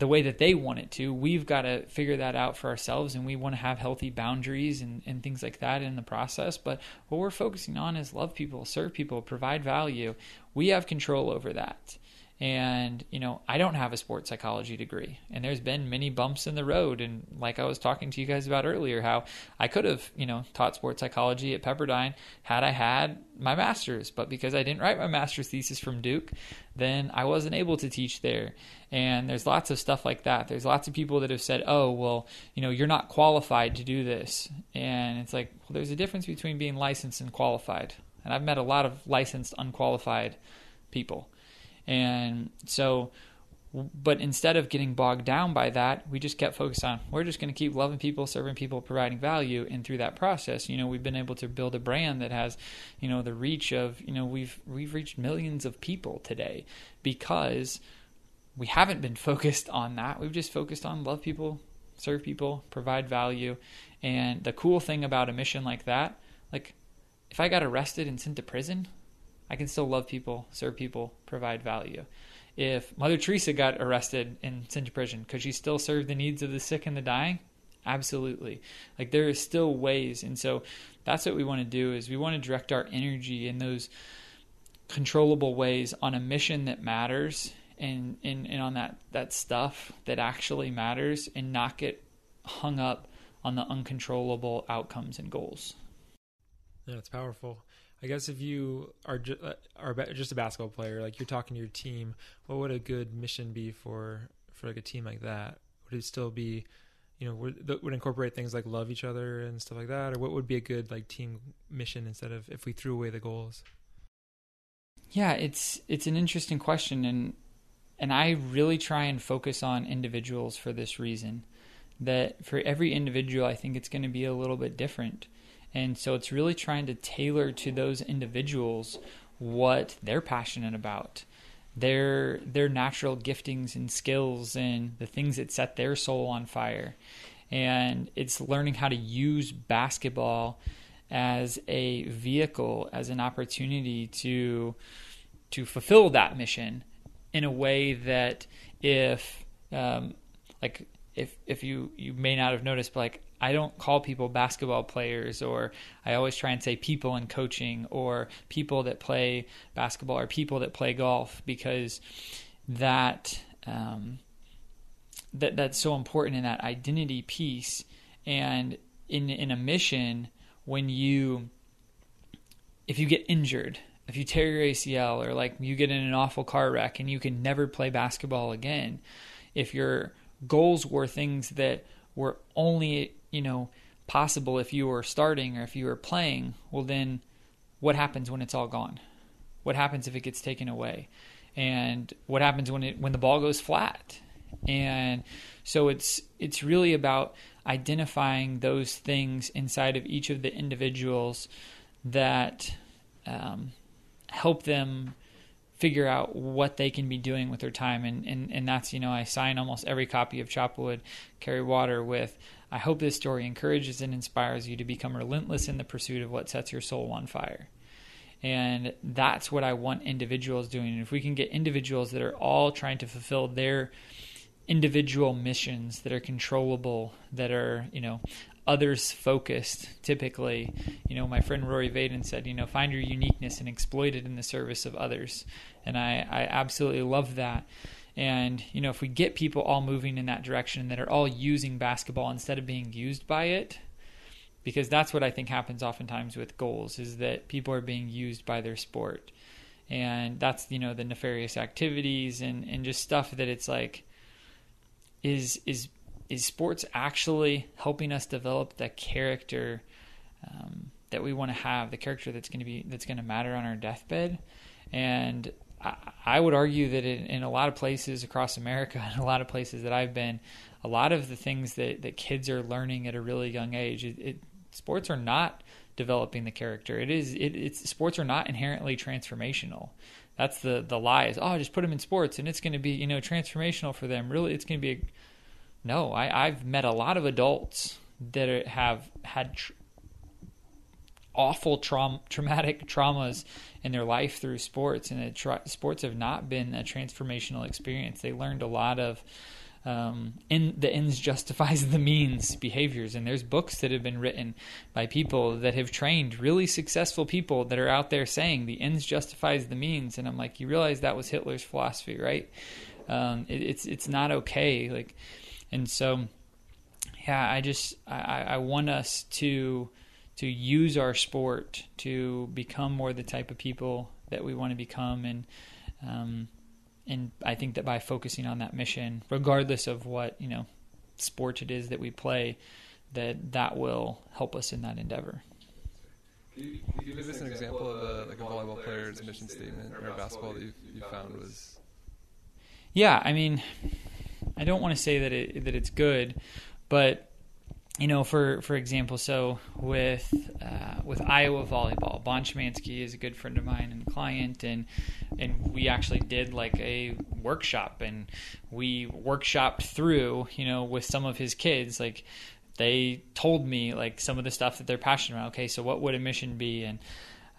the way that they want it to. We've got to figure that out for ourselves and we want to have healthy boundaries and, and things like that in the process. But what we're focusing on is love people, serve people, provide value. We have control over that. And, you know, I don't have a sports psychology degree. And there's been many bumps in the road. And like I was talking to you guys about earlier, how I could have, you know, taught sports psychology at Pepperdine had I had my master's. But because I didn't write my master's thesis from Duke, then I wasn't able to teach there. And there's lots of stuff like that. There's lots of people that have said, oh, well, you know, you're not qualified to do this. And it's like, well, there's a difference between being licensed and qualified. And I've met a lot of licensed, unqualified people. And so, but instead of getting bogged down by that, we just kept focused on we're just going to keep loving people, serving people, providing value. And through that process, you know, we've been able to build a brand that has, you know, the reach of, you know, we've we've reached millions of people today because we haven't been <laughs> focused on that. We've just focused on love people, serve people, provide value. And the cool thing about a mission like that, like if I got arrested and sent to prison, I can still love people, serve people, provide value. If Mother Teresa got arrested and sent to prison, could she still serve the needs of the sick and the dying? Absolutely. Like there is still ways, and so that's what we want to do is we want to direct our energy in those controllable ways on a mission that matters and, and, and on that, that stuff that actually matters and not get hung up on the uncontrollable outcomes and goals. Yeah, it's powerful. I guess if you are ju- uh, are just a basketball player, like you're talking to your team, what would a good mission be for for like a team like that? Would it still be, you know, would would incorporate things like love each other and stuff like that, or what would be a good like team mission instead of if we threw away the goals? Yeah, it's it's an interesting question, and and I really try and focus on individuals for this reason. That for every individual, I think it's going to be a little bit different and so it's really trying to tailor to those individuals what they're passionate about, their their natural giftings and skills and the things that set their soul on fire. And it's learning how to use basketball as a vehicle, as an opportunity to to fulfill that mission in a way that if um, like if if you you may not have noticed, but like I don't call people basketball players, or I always try and say people in coaching, or people that play basketball, or people that play golf, because that um, that that's so important in that identity piece. And in in a mission, when you if you get injured, if you tear your ACL, or like you get in an awful car wreck and you can never play basketball again, if your goals were things that were only you know possible if you were starting or if you were playing well then what happens when it's all gone? What happens if it gets taken away? And what happens when it when the ball goes flat? And so it's it's really about identifying those things inside of each of the individuals that um, help them figure out what they can be doing with their time. And, and, and that's you know I sign almost every copy of Chopwood Carry Water with I hope this story encourages and inspires you to become relentless in the pursuit of what sets your soul on fire. And that's what I want individuals doing. And if we can get individuals that are all trying to fulfill their individual missions that are controllable, that are, you know, others focused typically you know my friend rory vaden said you know find your uniqueness and exploit it in the service of others and i, I absolutely love that and, you know, if we get people all moving in that direction that are all using basketball instead of being used by it, because that's what I think happens oftentimes with goals is that people are being used by their sport. And that's, you know, the nefarious activities and, and just stuff that it's like is is is sports actually helping us develop the character um, that we want to have, the character that's going to be that's going to matter on our deathbed. And I, would argue that in, in, a lot of places across America <laughs> and a lot of places that I've been, a lot of the things that, that kids are learning at a really young age, it, it, sports are not developing the character. It is it, it's sports are not inherently transformational. That's the the lie is oh just put them in sports and it's going to be you know transformational for them. Really, it's going to be a, no. I I've met a lot of adults that have had tr- awful traum- traumatic <laughs> traumas in their life through sports, and tra- sports have not been a transformational experience. They learned a lot of um, in the ends justifies <laughs> the means behaviors. And there's books that have been written by people that have trained really successful people that are out there saying the ends justifies the means. And I'm like, you realize that was Hitler's philosophy, right? Um, it, it's it's not okay. Like, and so, yeah, I just I, I want us to to use our sport to become more the type of people that we want to become and um, and I think that by focusing on that mission, regardless of what you know sport it is that we play, that that will help us in that endeavor. Can you, can you give us an example of a, like a volleyball player's mission statement or a basketball that you, you found was? Yeah, I mean, I don't want to say that it that it's good, but you know, for for example, so with uh, with Iowa volleyball, Bond Shymansky is a good friend of mine and client, and and we actually did like a workshop, and we workshopped through, you know, with some of his kids, like they told me like some of the stuff that they're passionate about. Okay, so what would a mission be, and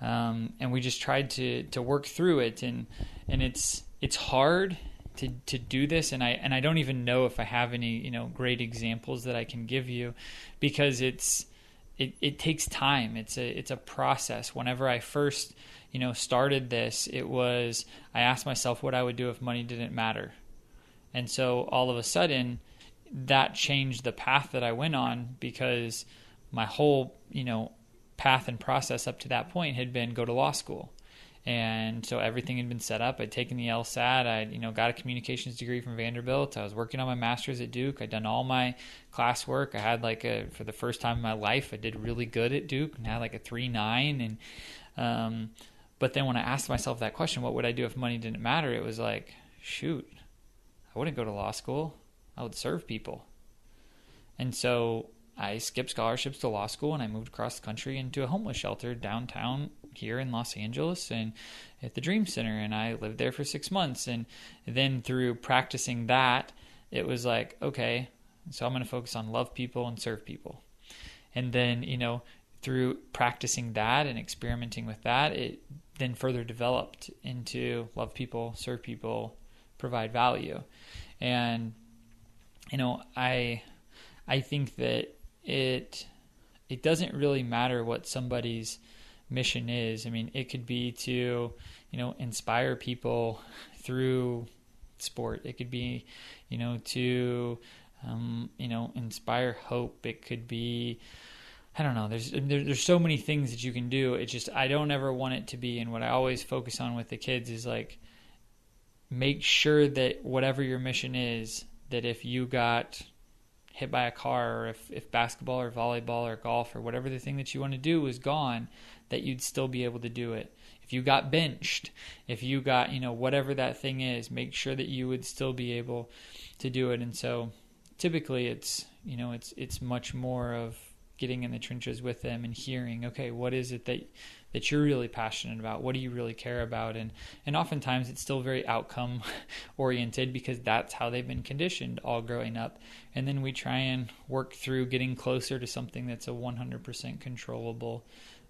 um, and we just tried to to work through it, and and it's it's hard to to do this and I and I don't even know if I have any you know great examples that I can give you because it's it, it takes time. It's a it's a process. Whenever I first you know started this it was I asked myself what I would do if money didn't matter. And so all of a sudden that changed the path that I went on because my whole you know path and process up to that point had been go to law school and so everything had been set up. I'd taken the LSAT. I, you know, got a communications degree from Vanderbilt. I was working on my master's at Duke. I'd done all my classwork. I had like a for the first time in my life, I did really good at Duke and had like a three nine. And um, but then when I asked myself that question, what would I do if money didn't matter? It was like, shoot, I wouldn't go to law school. I would serve people. And so I skipped scholarships to law school and I moved across the country into a homeless shelter downtown here in Los Angeles and at the Dream Center. And I lived there for six months. And then through practicing that, it was like, okay, so I'm going to focus on love people and serve people. And then, you know, through practicing that and experimenting with that, it then further developed into love people, serve people, provide value. And, you know, I, I think that it, it doesn't really matter what somebody's mission is. I mean, it could be to, you know, inspire people <laughs> through sport. It could be, you know, to, um, you know, inspire hope. It could be, I don't know. There's there, there's so many things that you can do. It's just I don't ever want it to be. And what I always focus on with the kids is like, make sure that whatever your mission is, that if you got hit by a car or if, if basketball or volleyball or golf or whatever the thing that you want to do is gone that you'd still be able to do it. If you got benched, if you got, you know, whatever that thing is, make sure that you would still be able to do it. And so typically it's, you know, it's it's much more of getting in the trenches with them and hearing, okay, what is it that that you're really passionate about? What do you really care about? And and oftentimes it's still very outcome <laughs> oriented because that's how they've been conditioned all growing up. And then we try and work through getting closer to something that's a 100% controllable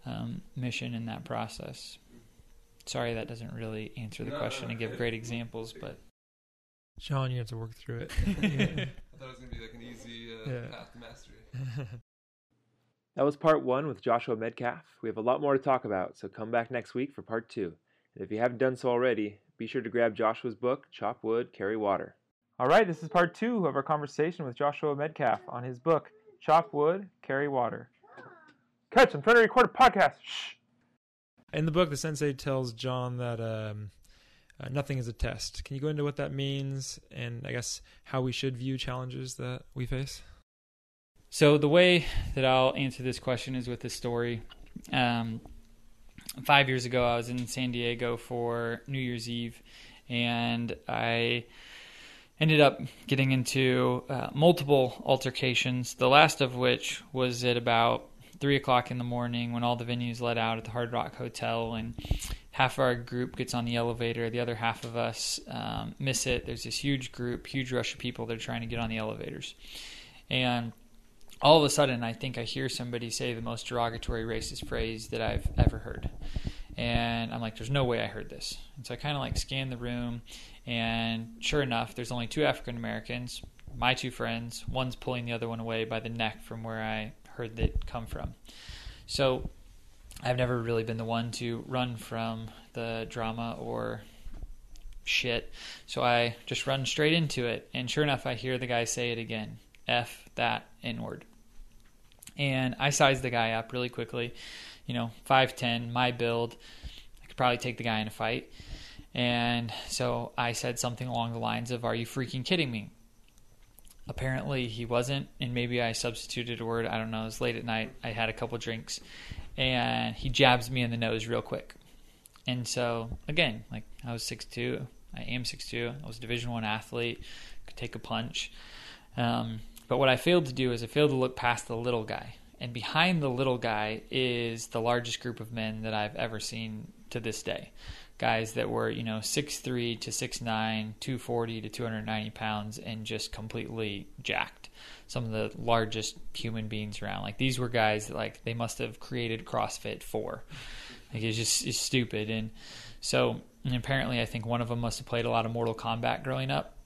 um, mission in that process. Sorry, that doesn't really answer the no, question no, and give great examples, but. Sean, you have to work through it. <laughs> I thought it was going to be like an easy uh, yeah. path to mastery. <laughs> that was part one with Joshua Medcalf. We have a lot more to talk about, so come back next week for part two. And if you haven't done so already, be sure to grab Joshua's book, Chop Wood, Carry Water. All right, this is part two of our conversation with Joshua Medcalf on his book, Chop Wood, Carry Water. Catch, I'm trying to record a podcast. Shh. In the book, the sensei tells John that um, uh, nothing is a test. Can you go into what that means and I guess how we should view challenges that we face? So, the way that I'll answer this question is with a story. Um, five years ago, I was in San Diego for New Year's Eve, and I ended up getting into uh, multiple altercations, the last of which was at about three o'clock in the morning when all the venues let out at the Hard Rock Hotel, and half of our group gets on the elevator, the other half of us um, miss it. There's this huge group, huge rush of people that are trying to get on the elevators, and all of a sudden, I think I hear somebody say the most derogatory racist phrase that I've ever heard. And I'm like, there's no way I heard this. And so I kind of like scan the room, and sure enough, there's only two African Americans, my two friends. One's pulling the other one away by the neck from where I heard that come from. So I've never really been the one to run from the drama or shit. So I just run straight into it. And sure enough, I hear the guy say it again F that inward. And I sized the guy up really quickly. You know, 5'10, my build. I could probably take the guy in a fight. And so I said something along the lines of, Are you freaking kidding me? Apparently he wasn't, and maybe I substituted a word. I don't know. It was late at night. I had a couple drinks, and he jabs me in the nose real quick. And so again, like I was six two, I am six two. I was a Division One athlete, could take a punch. Um, but what I failed to do is I failed to look past the little guy. And behind the little guy is the largest group of men that I've ever seen to this day guys that were, you know, 6'3 to 6'9, 240 to 290 pounds, and just completely jacked. Some of the largest human beings around. Like these were guys that like they must have created CrossFit for. Like it's just it's stupid. And so and apparently I think one of them must have played a lot of Mortal Kombat growing up.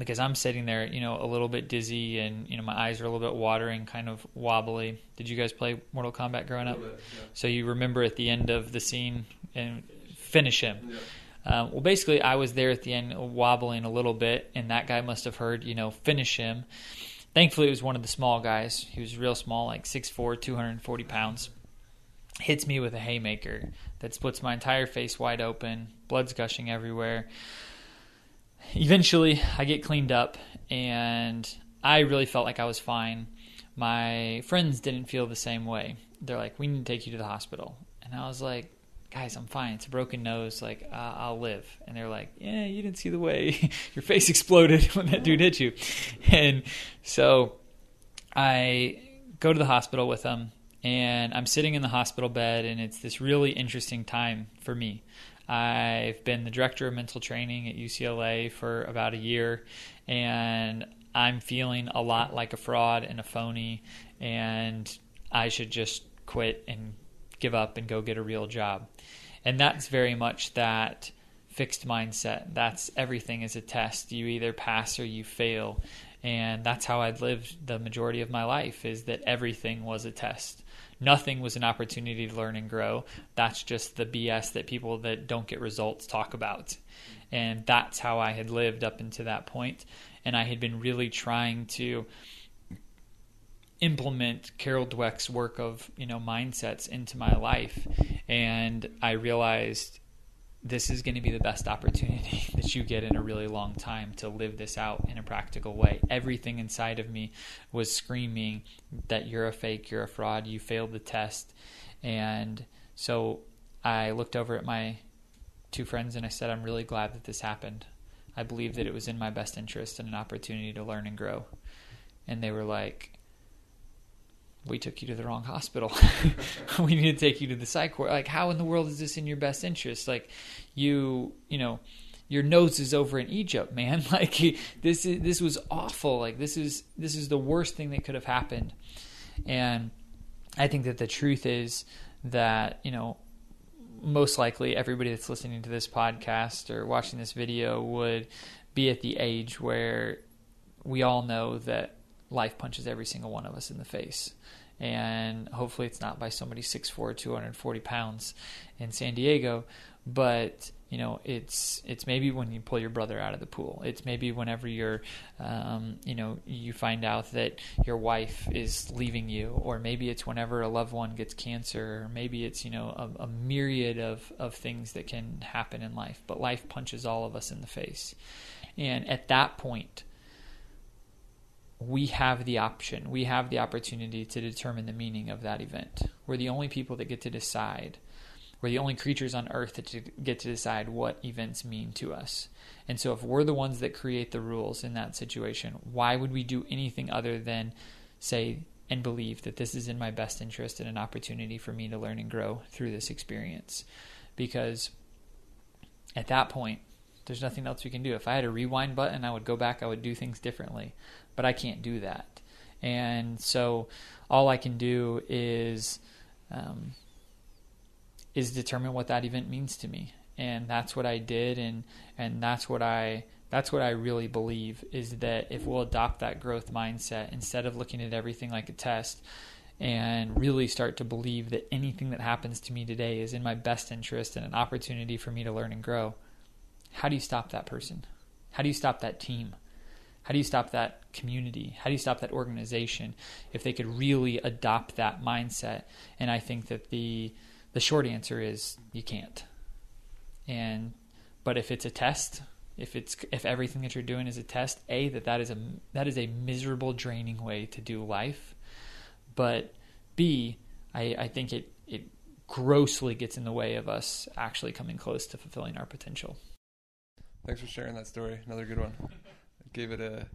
Because I'm sitting there, you know, a little bit dizzy and, you know, my eyes are a little bit watering, kind of wobbly. Did you guys play Mortal Kombat growing up? Bit, yeah. So you remember at the end of the scene and finish him. Yeah. Um, well, basically, I was there at the end, wobbling a little bit, and that guy must have heard, you know, finish him. Thankfully, it was one of the small guys. He was real small, like 6'4", 240 pounds. Hits me with a haymaker that splits my entire face wide open, blood's gushing everywhere. Eventually, I get cleaned up, and I really felt like I was fine. My friends didn't feel the same way. They're like, "We need to take you to the hospital," and I was like, guys, I'm fine. It's a broken nose. Like, uh, I'll live. And they're like, yeah, you didn't see the way <laughs> your face exploded <laughs> when that dude hit you. And so I go to the hospital with them, and I'm sitting in the hospital bed, and it's this really interesting time for me. I've been the director of mental training at UCLA for about a year, and I'm feeling a lot like a fraud and a phony, and I should just quit and give up and go get a real job. And that's very much that fixed mindset. That's everything is a test. You either pass or you fail. And that's how I'd lived the majority of my life is that everything was a test. Nothing was an opportunity to learn and grow. That's just the BS that people that don't get results talk about. And that's how I had lived up until that point. And I had been really trying to implement Carol Dweck's work of you know mindsets into my life, and I realized this is going to be the best opportunity <laughs> that you get in a really long time to live this out in a practical way. Everything inside of me was screaming that you're a fake, you're a fraud, you failed the test, and so I looked over at my two friends and I said, I'm really glad that this happened. I believe that it was in my best interest and an opportunity to learn and grow. And they were like, we took you to the wrong hospital. <laughs> we need to take you to the psych ward. Like, how in the world is this in your best interest? Like, you, you know, your nose is over in Egypt, man. <laughs> Like, this is this was awful. Like, this is this is the worst thing that could have happened. And I think that the truth is that you know, most likely everybody that's listening to this podcast or watching this video would be at the age where we all know that life punches every single one of us in the face. And hopefully it's not by somebody 6'4", 240 pounds in San Diego, but you know it's it's maybe when you pull your brother out of the pool. It's maybe whenever you're um, you know you find out that your wife is leaving you or maybe it's whenever a loved one gets cancer or maybe it's you know a, a myriad of of things that can happen in life. But life punches all of us in the face. And at that point we have the option, we have the opportunity to determine the meaning of that event. We're the only people that get to decide. We're the only creatures on earth that get to decide what events mean to us. And so, if we're the ones that create the rules in that situation, why would we do anything other than say and believe that this is in my best interest and an opportunity for me to learn and grow through this experience? Because at that point, there's nothing else we can do. If I had a rewind button, I would go back, I would do things differently but I can't do that. And so all I can do is um, is determine what that event means to me, and that's what I did, and and that's what I That's what I really believe is that if we'll adopt that growth mindset instead of looking at everything like a test and really start to believe that anything that happens to me today is in my best interest and an opportunity for me to learn and grow, how do you stop that person? How do you stop that team? How do you stop that community? How do you stop that organization if they could really adopt that mindset? And I think that the the short answer is you can't. And but if it's a test, if it's if everything that you're doing is a test, a that that is a that is a miserable, draining way to do life. But b, I, I think it it grossly gets in the way of us actually coming close to fulfilling our potential. Thanks for sharing that story. Another good one. Gave it a,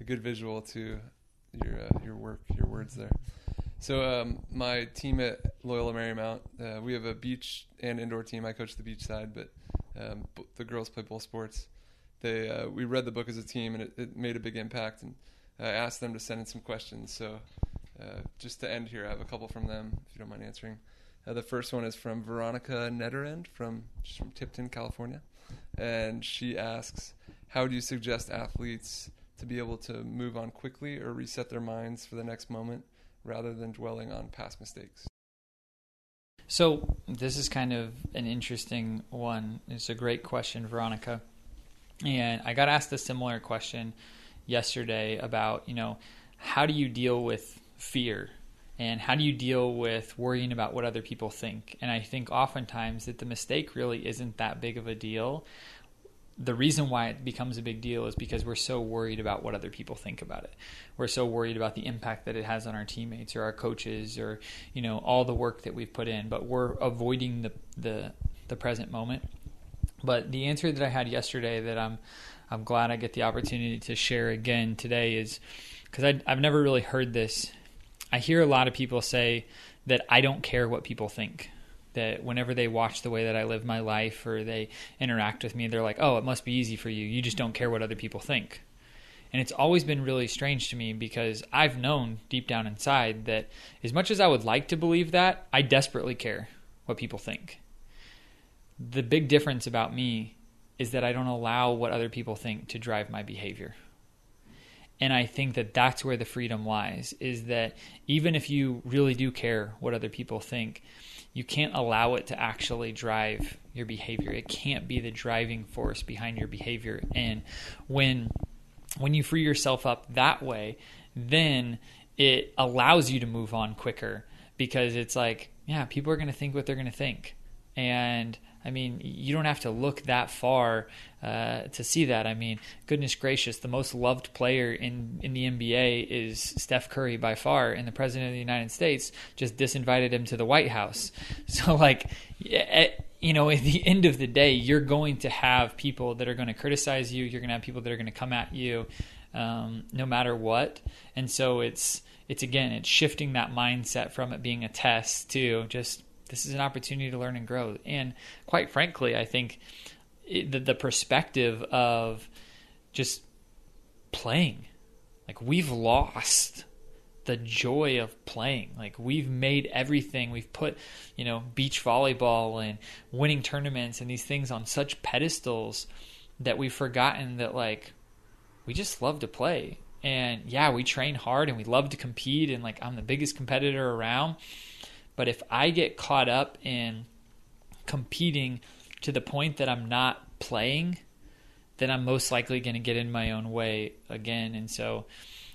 a good visual to your uh, your work, your words there. So um, my team at Loyola Marymount, uh, we have a beach and indoor team. I coach the beach side, but um, the girls play both sports. They uh, we read the book as a team, and it, it, made a big impact. And I asked them to send in some questions. So uh, just to end here, I have a couple from them, if you don't mind answering. Uh, the first one is from Veronica Netterend from from Tipton, California, and she asks, "How do you suggest athletes to be able to move on quickly or reset their minds for the next moment?" rather than dwelling on past mistakes? So, this is kind of an interesting one. It's a great question, Veronica. And I got asked a similar question yesterday about, you know, how do you deal with fear? And how do you deal with worrying about what other people think? And I think oftentimes that the mistake really isn't that big of a deal the reason why it becomes a big deal is because we're so worried about what other people think about it. We're so worried about the impact that it has on our teammates or our coaches or you know all the work that we've put in, but we're avoiding the the the present moment. But the answer that I had yesterday that I'm I'm glad I get the opportunity to share again today is because I've never really heard this. I hear a lot of people say that I don't care what people think that whenever they watch the way that I live my life or they interact with me, they're like, oh, it must be easy for you. You just don't care what other people think. And it's always been really strange to me because I've known deep down inside that as much as I would like to believe that, I desperately care what people think. The big difference about me is that I don't allow what other people think to drive my behavior. And I think that that's where the freedom lies is that even if you really do care what other people think, you can't allow it to actually drive your behavior. It can't be the driving force behind your behavior. And when when you free yourself up that way, then it allows you to move on quicker because it's like, yeah, people are going to think what they're going to think. And I mean, you don't have to look that far uh, to see that. I mean, goodness gracious, the most loved player in, in the NBA is Steph Curry by far, and the president of the United States just disinvited him to the White House. <laughs> So, like, you know, at the end of the day, you're going to have people that are going to criticize you. You're going to have people that are going to come at you, um, no matter what. And so it's it's again, it's shifting that mindset from it being a test to just this is an opportunity to learn and grow. And quite frankly, I think it, the, the perspective of just playing, like we've lost the joy of playing. Like we've made everything, we've put, you know, beach volleyball and winning tournaments and these things on such pedestals that we've forgotten that like we just love to play. And yeah, we train hard and we love to compete and like I'm the biggest competitor around but if I get caught up in competing to the point that I'm not playing, then I'm most likely going to get in my own way again. And so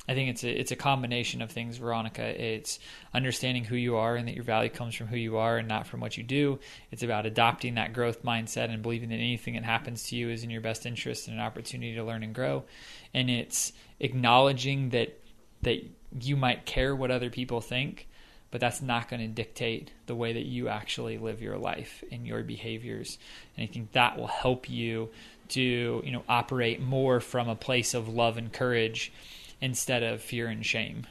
I think it's a it's a combination of things, Veronica. It's understanding who you are and that your value comes from who you are and not from what you do. It's about adopting that growth mindset and believing that anything that happens to you is in your best interest and an opportunity to learn and grow. And it's acknowledging that that you might care what other people think, but that's not going to dictate the way that you actually live your life and your behaviors. And I think that will help you to, you know, operate more from a place of love and courage instead of fear and shame.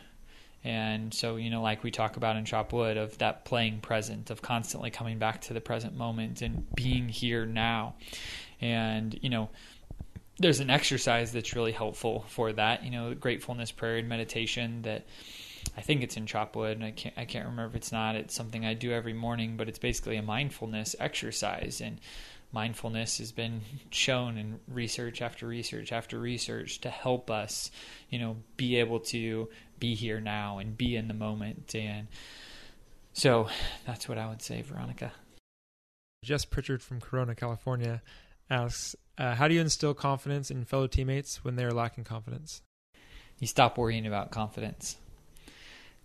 And so, you know, like we talk about in Chop Wood, of that playing present, of constantly coming back to the present moment and being here now. And, you know, there's an exercise that's really helpful for that, you know, gratefulness prayer and meditation that I think it's in Chopwood. I can't I can't remember if it's not. It's something I do every morning, but it's basically a mindfulness exercise. And mindfulness has been shown in research after research after research to help us, you know, be able to be here now and be in the moment. And so that's what I would say, Veronica. Jess Pritchard from Corona, California asks, uh, How do you instill confidence in fellow teammates when they are lacking confidence? You stop worrying about confidence.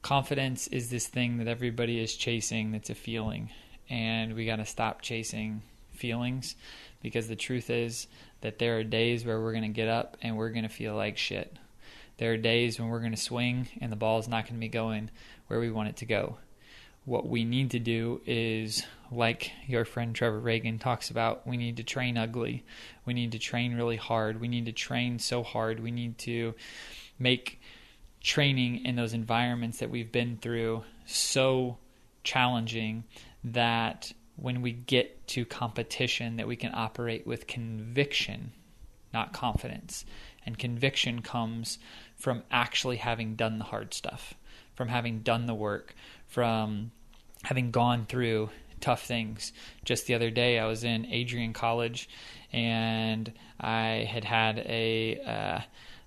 Confidence is this thing that everybody is chasing that's a feeling. And we got to stop chasing feelings because the truth is that there are days where we're going to get up and we're going to feel like shit. There are days when we're going to swing and the ball is not going to be going where we want it to go. What we need to do is, like your friend Trevor Ragan talks about, we need to train ugly. We need to train really hard. We need to train so hard. We need to make training in those environments that we've been through so challenging that when we get to competition that we can operate with conviction not confidence. And conviction comes from actually having done the hard stuff from having done the work from having gone through tough things. Just the other day i was in adrian college and i had had a uh,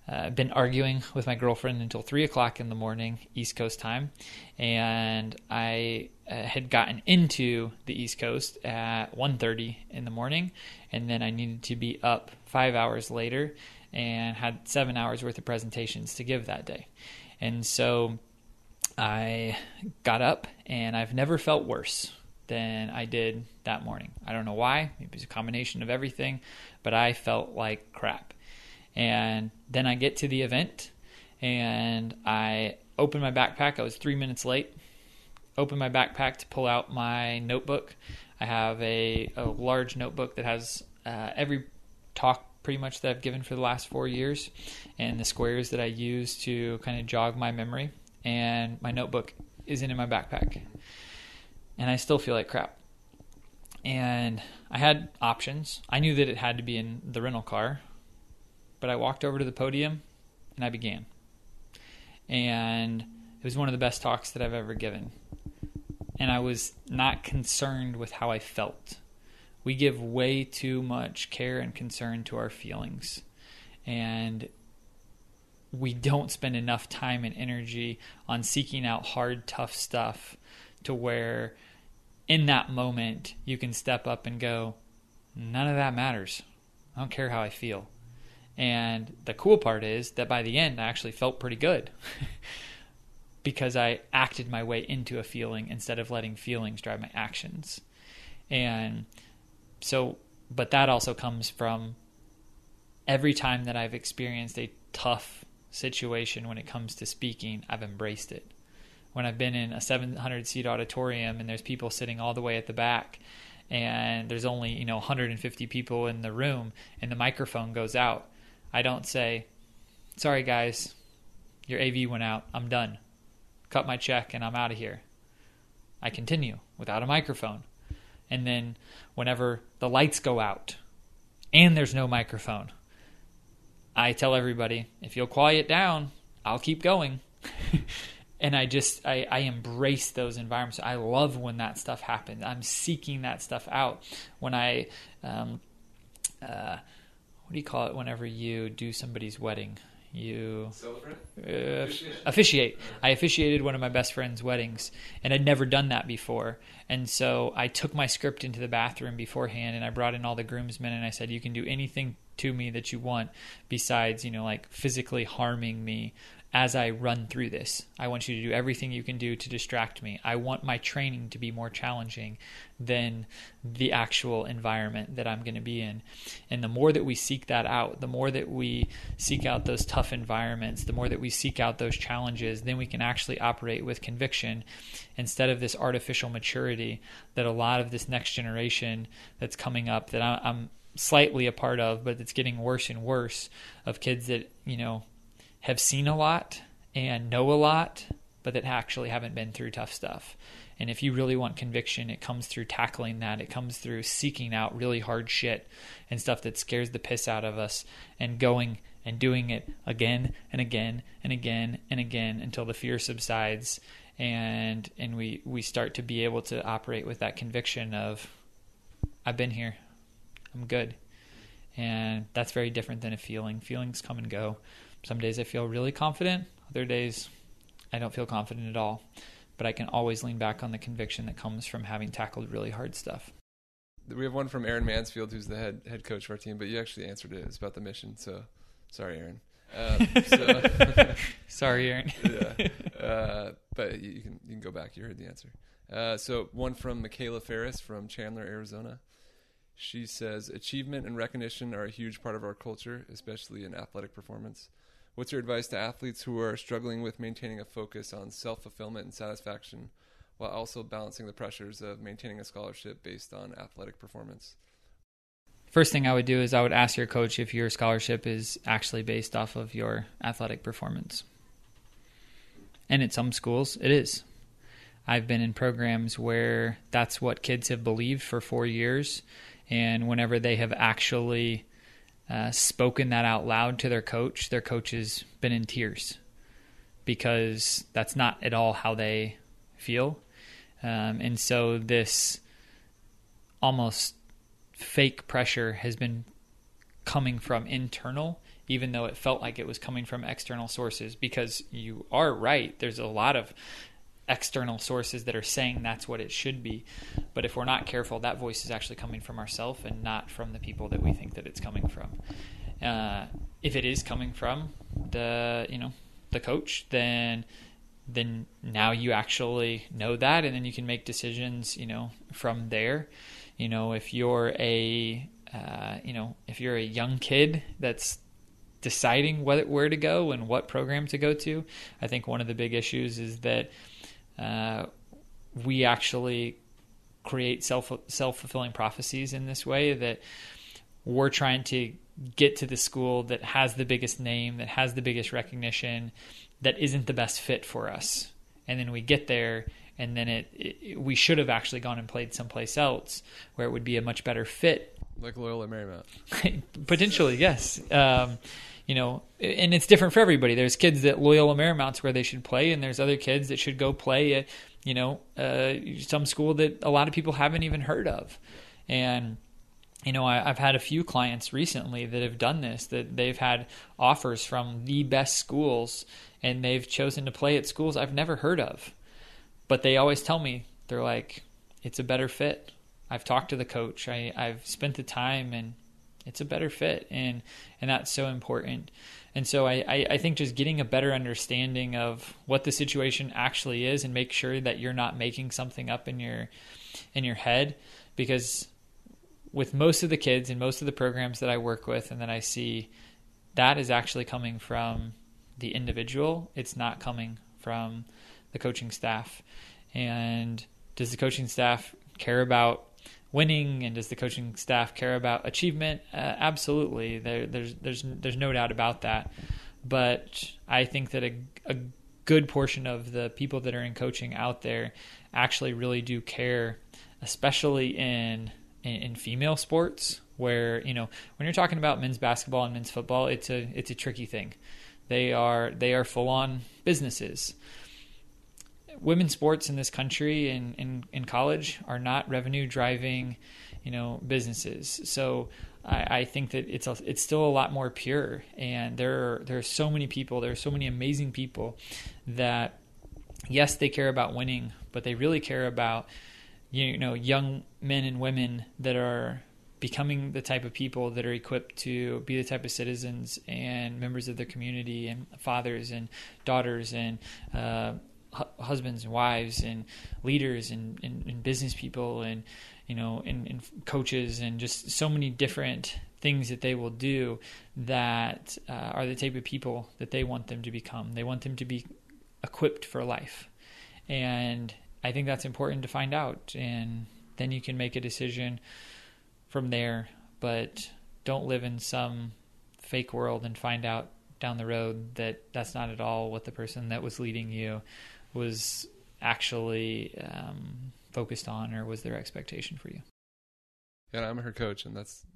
uh, been arguing with my girlfriend until three o'clock in the morning, East Coast time, and I uh, had gotten into the East Coast at 1.30 in the morning, and then I needed to be up five hours later, and had seven hours worth of presentations to give that day, and so I got up, and I've never felt worse than I did that morning. I don't know why. Maybe it's a combination of everything, but I felt like crap and then I get to the event and I open my backpack. I was three minutes late. Open my backpack to pull out my notebook. I have a, a large notebook that has uh, every talk pretty much that I've given for the last four years and the squares that I use to kind of jog my memory. And my notebook isn't in my backpack. And I still feel like crap. And I had options. I knew that it had to be in the rental car but I walked over to the podium and I began. And it was one of the best talks that I've ever given. And I was not concerned with how I felt. We give way too much care and concern to our feelings. And we don't spend enough time and energy on seeking out hard, tough stuff to where in that moment you can step up and go, none of that matters. I don't care how I feel. And the cool part is that by the end, I actually felt pretty good <laughs> because I acted my way into a feeling instead of letting feelings drive my actions. And so, but that also comes from every time that I've experienced a tough situation when it comes to speaking, I've embraced it. When I've been in a 700 seat auditorium and there's people sitting all the way at the back and there's only, you know, 150 people in the room and the microphone goes out I don't say, sorry guys, your AV went out, I'm done. Cut my check and I'm out of here. I continue without a microphone. And then whenever the lights go out and there's no microphone, I tell everybody, if you'll quiet down, I'll keep going. <laughs> and I just I, I embrace those environments. I love when that stuff happens. I'm seeking that stuff out. When I um, uh, what do you call it whenever you do somebody's wedding? You uh, officiate. I officiated one of my best friend's weddings, and I'd never done that before. And so I took my script into the bathroom beforehand, and I brought in all the groomsmen, and I said, "You can do anything to me that you want, besides, you know, like physically harming me as I run through this. I want you to do everything you can do to distract me. I want my training to be more challenging than the actual environment that I'm going to be in. And the more that we seek that out, the more that we seek out those tough environments, the more that we seek out those challenges, then we can actually operate with conviction instead of this artificial maturity that a lot of this next generation that's coming up that I'm slightly a part of, but it's getting worse and worse of kids that, you know, have seen a lot and know a lot, but that actually haven't been through tough stuff. And if you really want conviction, it comes through tackling that. It comes through seeking out really hard shit and stuff that scares the piss out of us and going and doing it again and again and again and again until the fear subsides and and we we start to be able to operate with that conviction of I've been here. I'm good. And that's very different than a feeling. Feelings come and go. Some days I feel really confident, other days I don't feel confident at all. But I can always lean back on the conviction that comes from having tackled really hard stuff. We have one from Aaron Mansfield, who's the head head coach of our team, but you actually answered it. It's about the mission. So, sorry, Aaron. Um, so, <laughs> sorry, Aaron. <laughs> yeah, uh, but you can you can go back. You heard the answer. Uh, so one from Michaela Ferris from Chandler, Arizona. She says achievement and recognition are a huge part of our culture, especially in athletic performance. What's your advice to athletes who are struggling with maintaining a focus on self fulfillment and satisfaction while also balancing the pressures of maintaining a scholarship based on athletic performance? First thing I would do is I would ask your coach if your scholarship is actually based off of your athletic performance. And at some schools, it is. I've been in programs where that's what kids have believed for four years. And whenever they have actually uh, spoken that out loud to their coach, their coach has been in tears because that's not at all how they feel. Um, and so this almost fake pressure has been coming from internal even though it felt like it was coming from external sources because you are right there's a lot of external sources that are saying that's what it should be. But if we're not careful that voice is actually coming from ourselves and not from the people that we think that it's coming from. Uh, if it is coming from the you know the coach then then now you actually know that and then you can make decisions you know from there. You know, if you're a uh, you know, if you're a young kid that's deciding what, where to go and what program to go to, I think one of the big issues is that uh, we actually create self self fulfilling prophecies in this way that we're trying to get to the school that has the biggest name, that has the biggest recognition, that isn't the best fit for us, and then we get there and then it, it, we should have actually gone and played someplace else where it would be a much better fit. Like Loyola Marymount. <laughs> Potentially, yes. Um, you know, and it's different for everybody. There's kids that Loyola Marymount's where they should play, and there's other kids that should go play at, you know, uh, some school that a lot of people haven't even heard of. And you know, I, have had a few clients recently that have done this, that they've had offers from the best schools and they've chosen to play at schools I've never heard of but they always tell me they're like it's a better fit i've talked to the coach I, i've spent the time and it's a better fit and and that's so important and so I, I, I think just getting a better understanding of what the situation actually is and make sure that you're not making something up in your in your head because with most of the kids and most of the programs that I work with and that I see that is actually coming from the individual it's not coming from the coaching staff. And does the coaching staff care about winning and does the coaching staff care about achievement? Uh, absolutely. There, there's there's there's no doubt about that. But I think that a, a good portion of the people that are in coaching out there actually really do care, especially in, in, in female sports where you know when you're talking about men's basketball and men's football, it's a it's a tricky thing. They are they are full on businesses women's sports in this country and in, in, college are not revenue driving, you know, businesses. So I, I, think that it's a, it's still a lot more pure, and there are, there are so many people, there are so many amazing people that yes, they care about winning, but they really care about you know young men and women that are becoming the type of people that are equipped to be the type of citizens and members of their community and fathers and daughters and uh, husbands and wives and leaders and, and, and business people and you know and, and, coaches and just so many different things that they will do that uh, are the type of people that they want them to become. They want them to be equipped for life. And i think that's important to find out and then you can make a decision from there. But don't live in some fake world and find out down the road that that's not at all what the person that was leading you was actually um, focused on, or was their expectation for you? Yeah, I'm her coach, and that's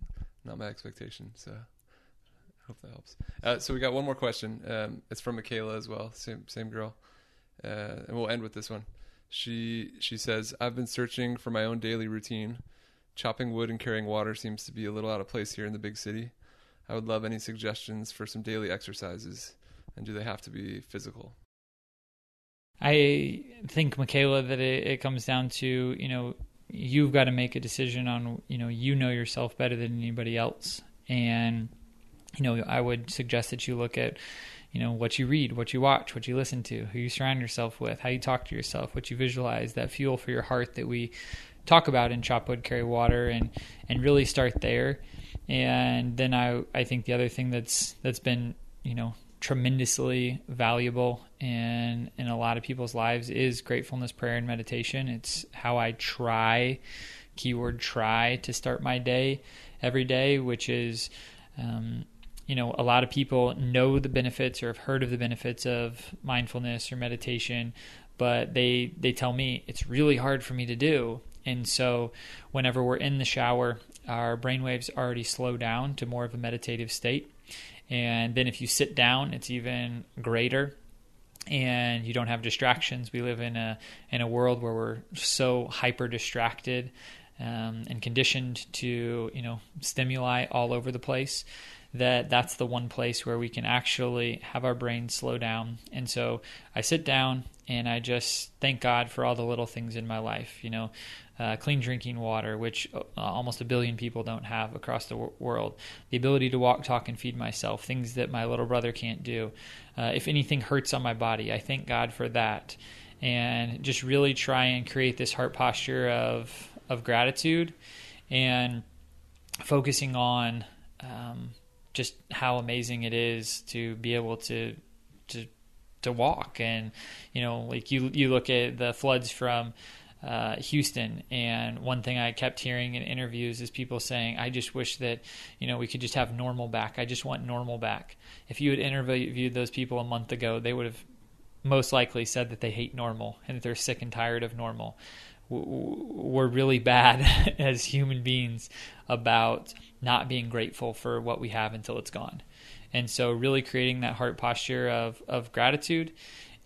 not my expectation. So I hope that helps. Uh, so we got one more question. Um, it's from Michaela as well, same same girl, uh, and we'll end with this one. She she says, "I've been searching for my own daily routine, chopping wood and carrying water seems to be a little out of place here in the big city. I would love any suggestions for some daily exercises, and do they have to be physical? I think, Michaela, that it, it comes down to you know you've got to make a decision on you know you know yourself better than anybody else, and you know I would suggest that you look at you know what you read, what you watch, what you listen to, who you surround yourself with, how you talk to yourself, what you visualize, that fuel for your heart that we talk about in Chop Wood Carry Water, and and really start there. And then I I think the other thing that's that's been you know tremendously valuable in in a lot of people's lives is gratefulness prayer and meditation. It's how i try keyword try to start my day every day which is um, you know a lot of people know the benefits or have heard of the benefits of mindfulness or meditation but they they tell me it's really hard for me to do. And so whenever we're in the shower our brainwaves already slow down to more of a meditative state and then if you sit down, it's even greater. And you don't have distractions. We live in a in a world where we're so hyper distracted um, and conditioned to you know stimuli all over the place that that's the one place where we can actually have our brain slow down. And so I sit down and I just thank God for all the little things in my life. You know, uh, clean drinking water, which uh, almost a billion people don't have across the w- world, the ability to walk, talk, and feed myself, things that my little brother can't do. Uh, if anything hurts on my body, I thank God for that. And just really try and create this heart posture of, of gratitude and focusing on um, just how amazing it is to be able to to to walk and you know like you you look at the floods from uh, Houston. And one thing I kept hearing in interviews is people saying, "I just wish that you know we could just have normal back. I just want normal back." If you had interviewed those people a month ago, they would have most likely said that they hate normal and that they're sick and tired of normal. We're really bad <laughs> as human beings about not being grateful for what we have until it's gone. And so, really creating that heart posture of, of gratitude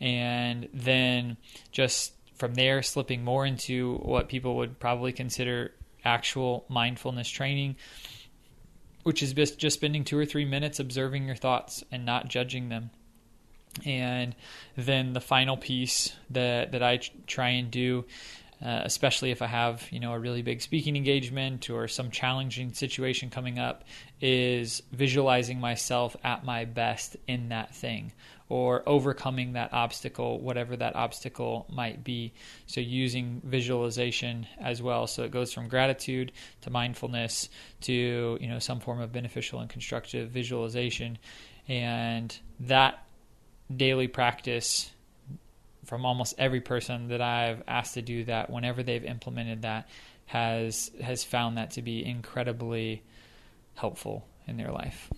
and then just from there, slipping more into what people would probably consider actual mindfulness training, which is just spending two or three minutes observing your thoughts and not judging them. And then the final piece that that I try and do, uh, especially if I have you know a really big speaking engagement or some challenging situation coming up, is visualizing myself at my best in that thing or overcoming that obstacle, whatever that obstacle might be. So, using visualization as well. So, it goes from gratitude to mindfulness to you know some form of beneficial and constructive visualization, and that daily practice from almost every person that I've asked to do that, whenever they've implemented that, has has found that to be incredibly helpful in their life.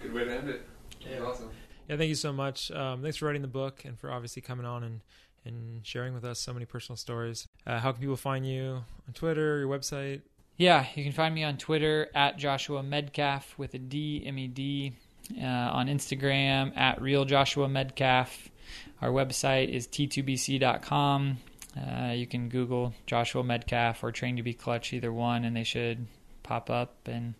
Good way to end it. Yeah. awesome. Yeah, thank you so much. Um, thanks for writing the book and for obviously coming on and, and sharing with us so many personal stories. Uh, how can people find you on Twitter, your website? Yeah, you can find me on Twitter at Joshua Medcalf with a D, M E D. Uh, on Instagram at Real Joshua Medcalf. Our website is t2bc.com. Uh, you can Google Joshua Medcalf or Train to Be Clutch, either one, and they should pop up. And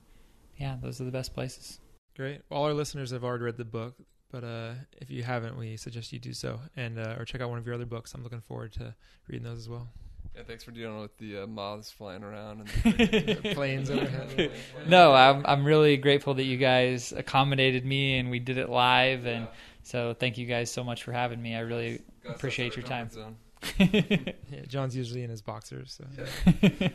yeah, those are the best places. Great. All our listeners have already read the book. But uh, if you haven't, we suggest you do so, and uh, or check out one of your other books. I'm looking forward to reading those as well. Yeah, thanks for dealing with the uh, moths flying around and <laughs> the planes overhead. <laughs> no, I'm I'm really grateful that you guys accommodated me and we did it live, and yeah. so thank you guys so much for having me. I really appreciate your time. <laughs> yeah, John's usually in his boxers. So. Yeah.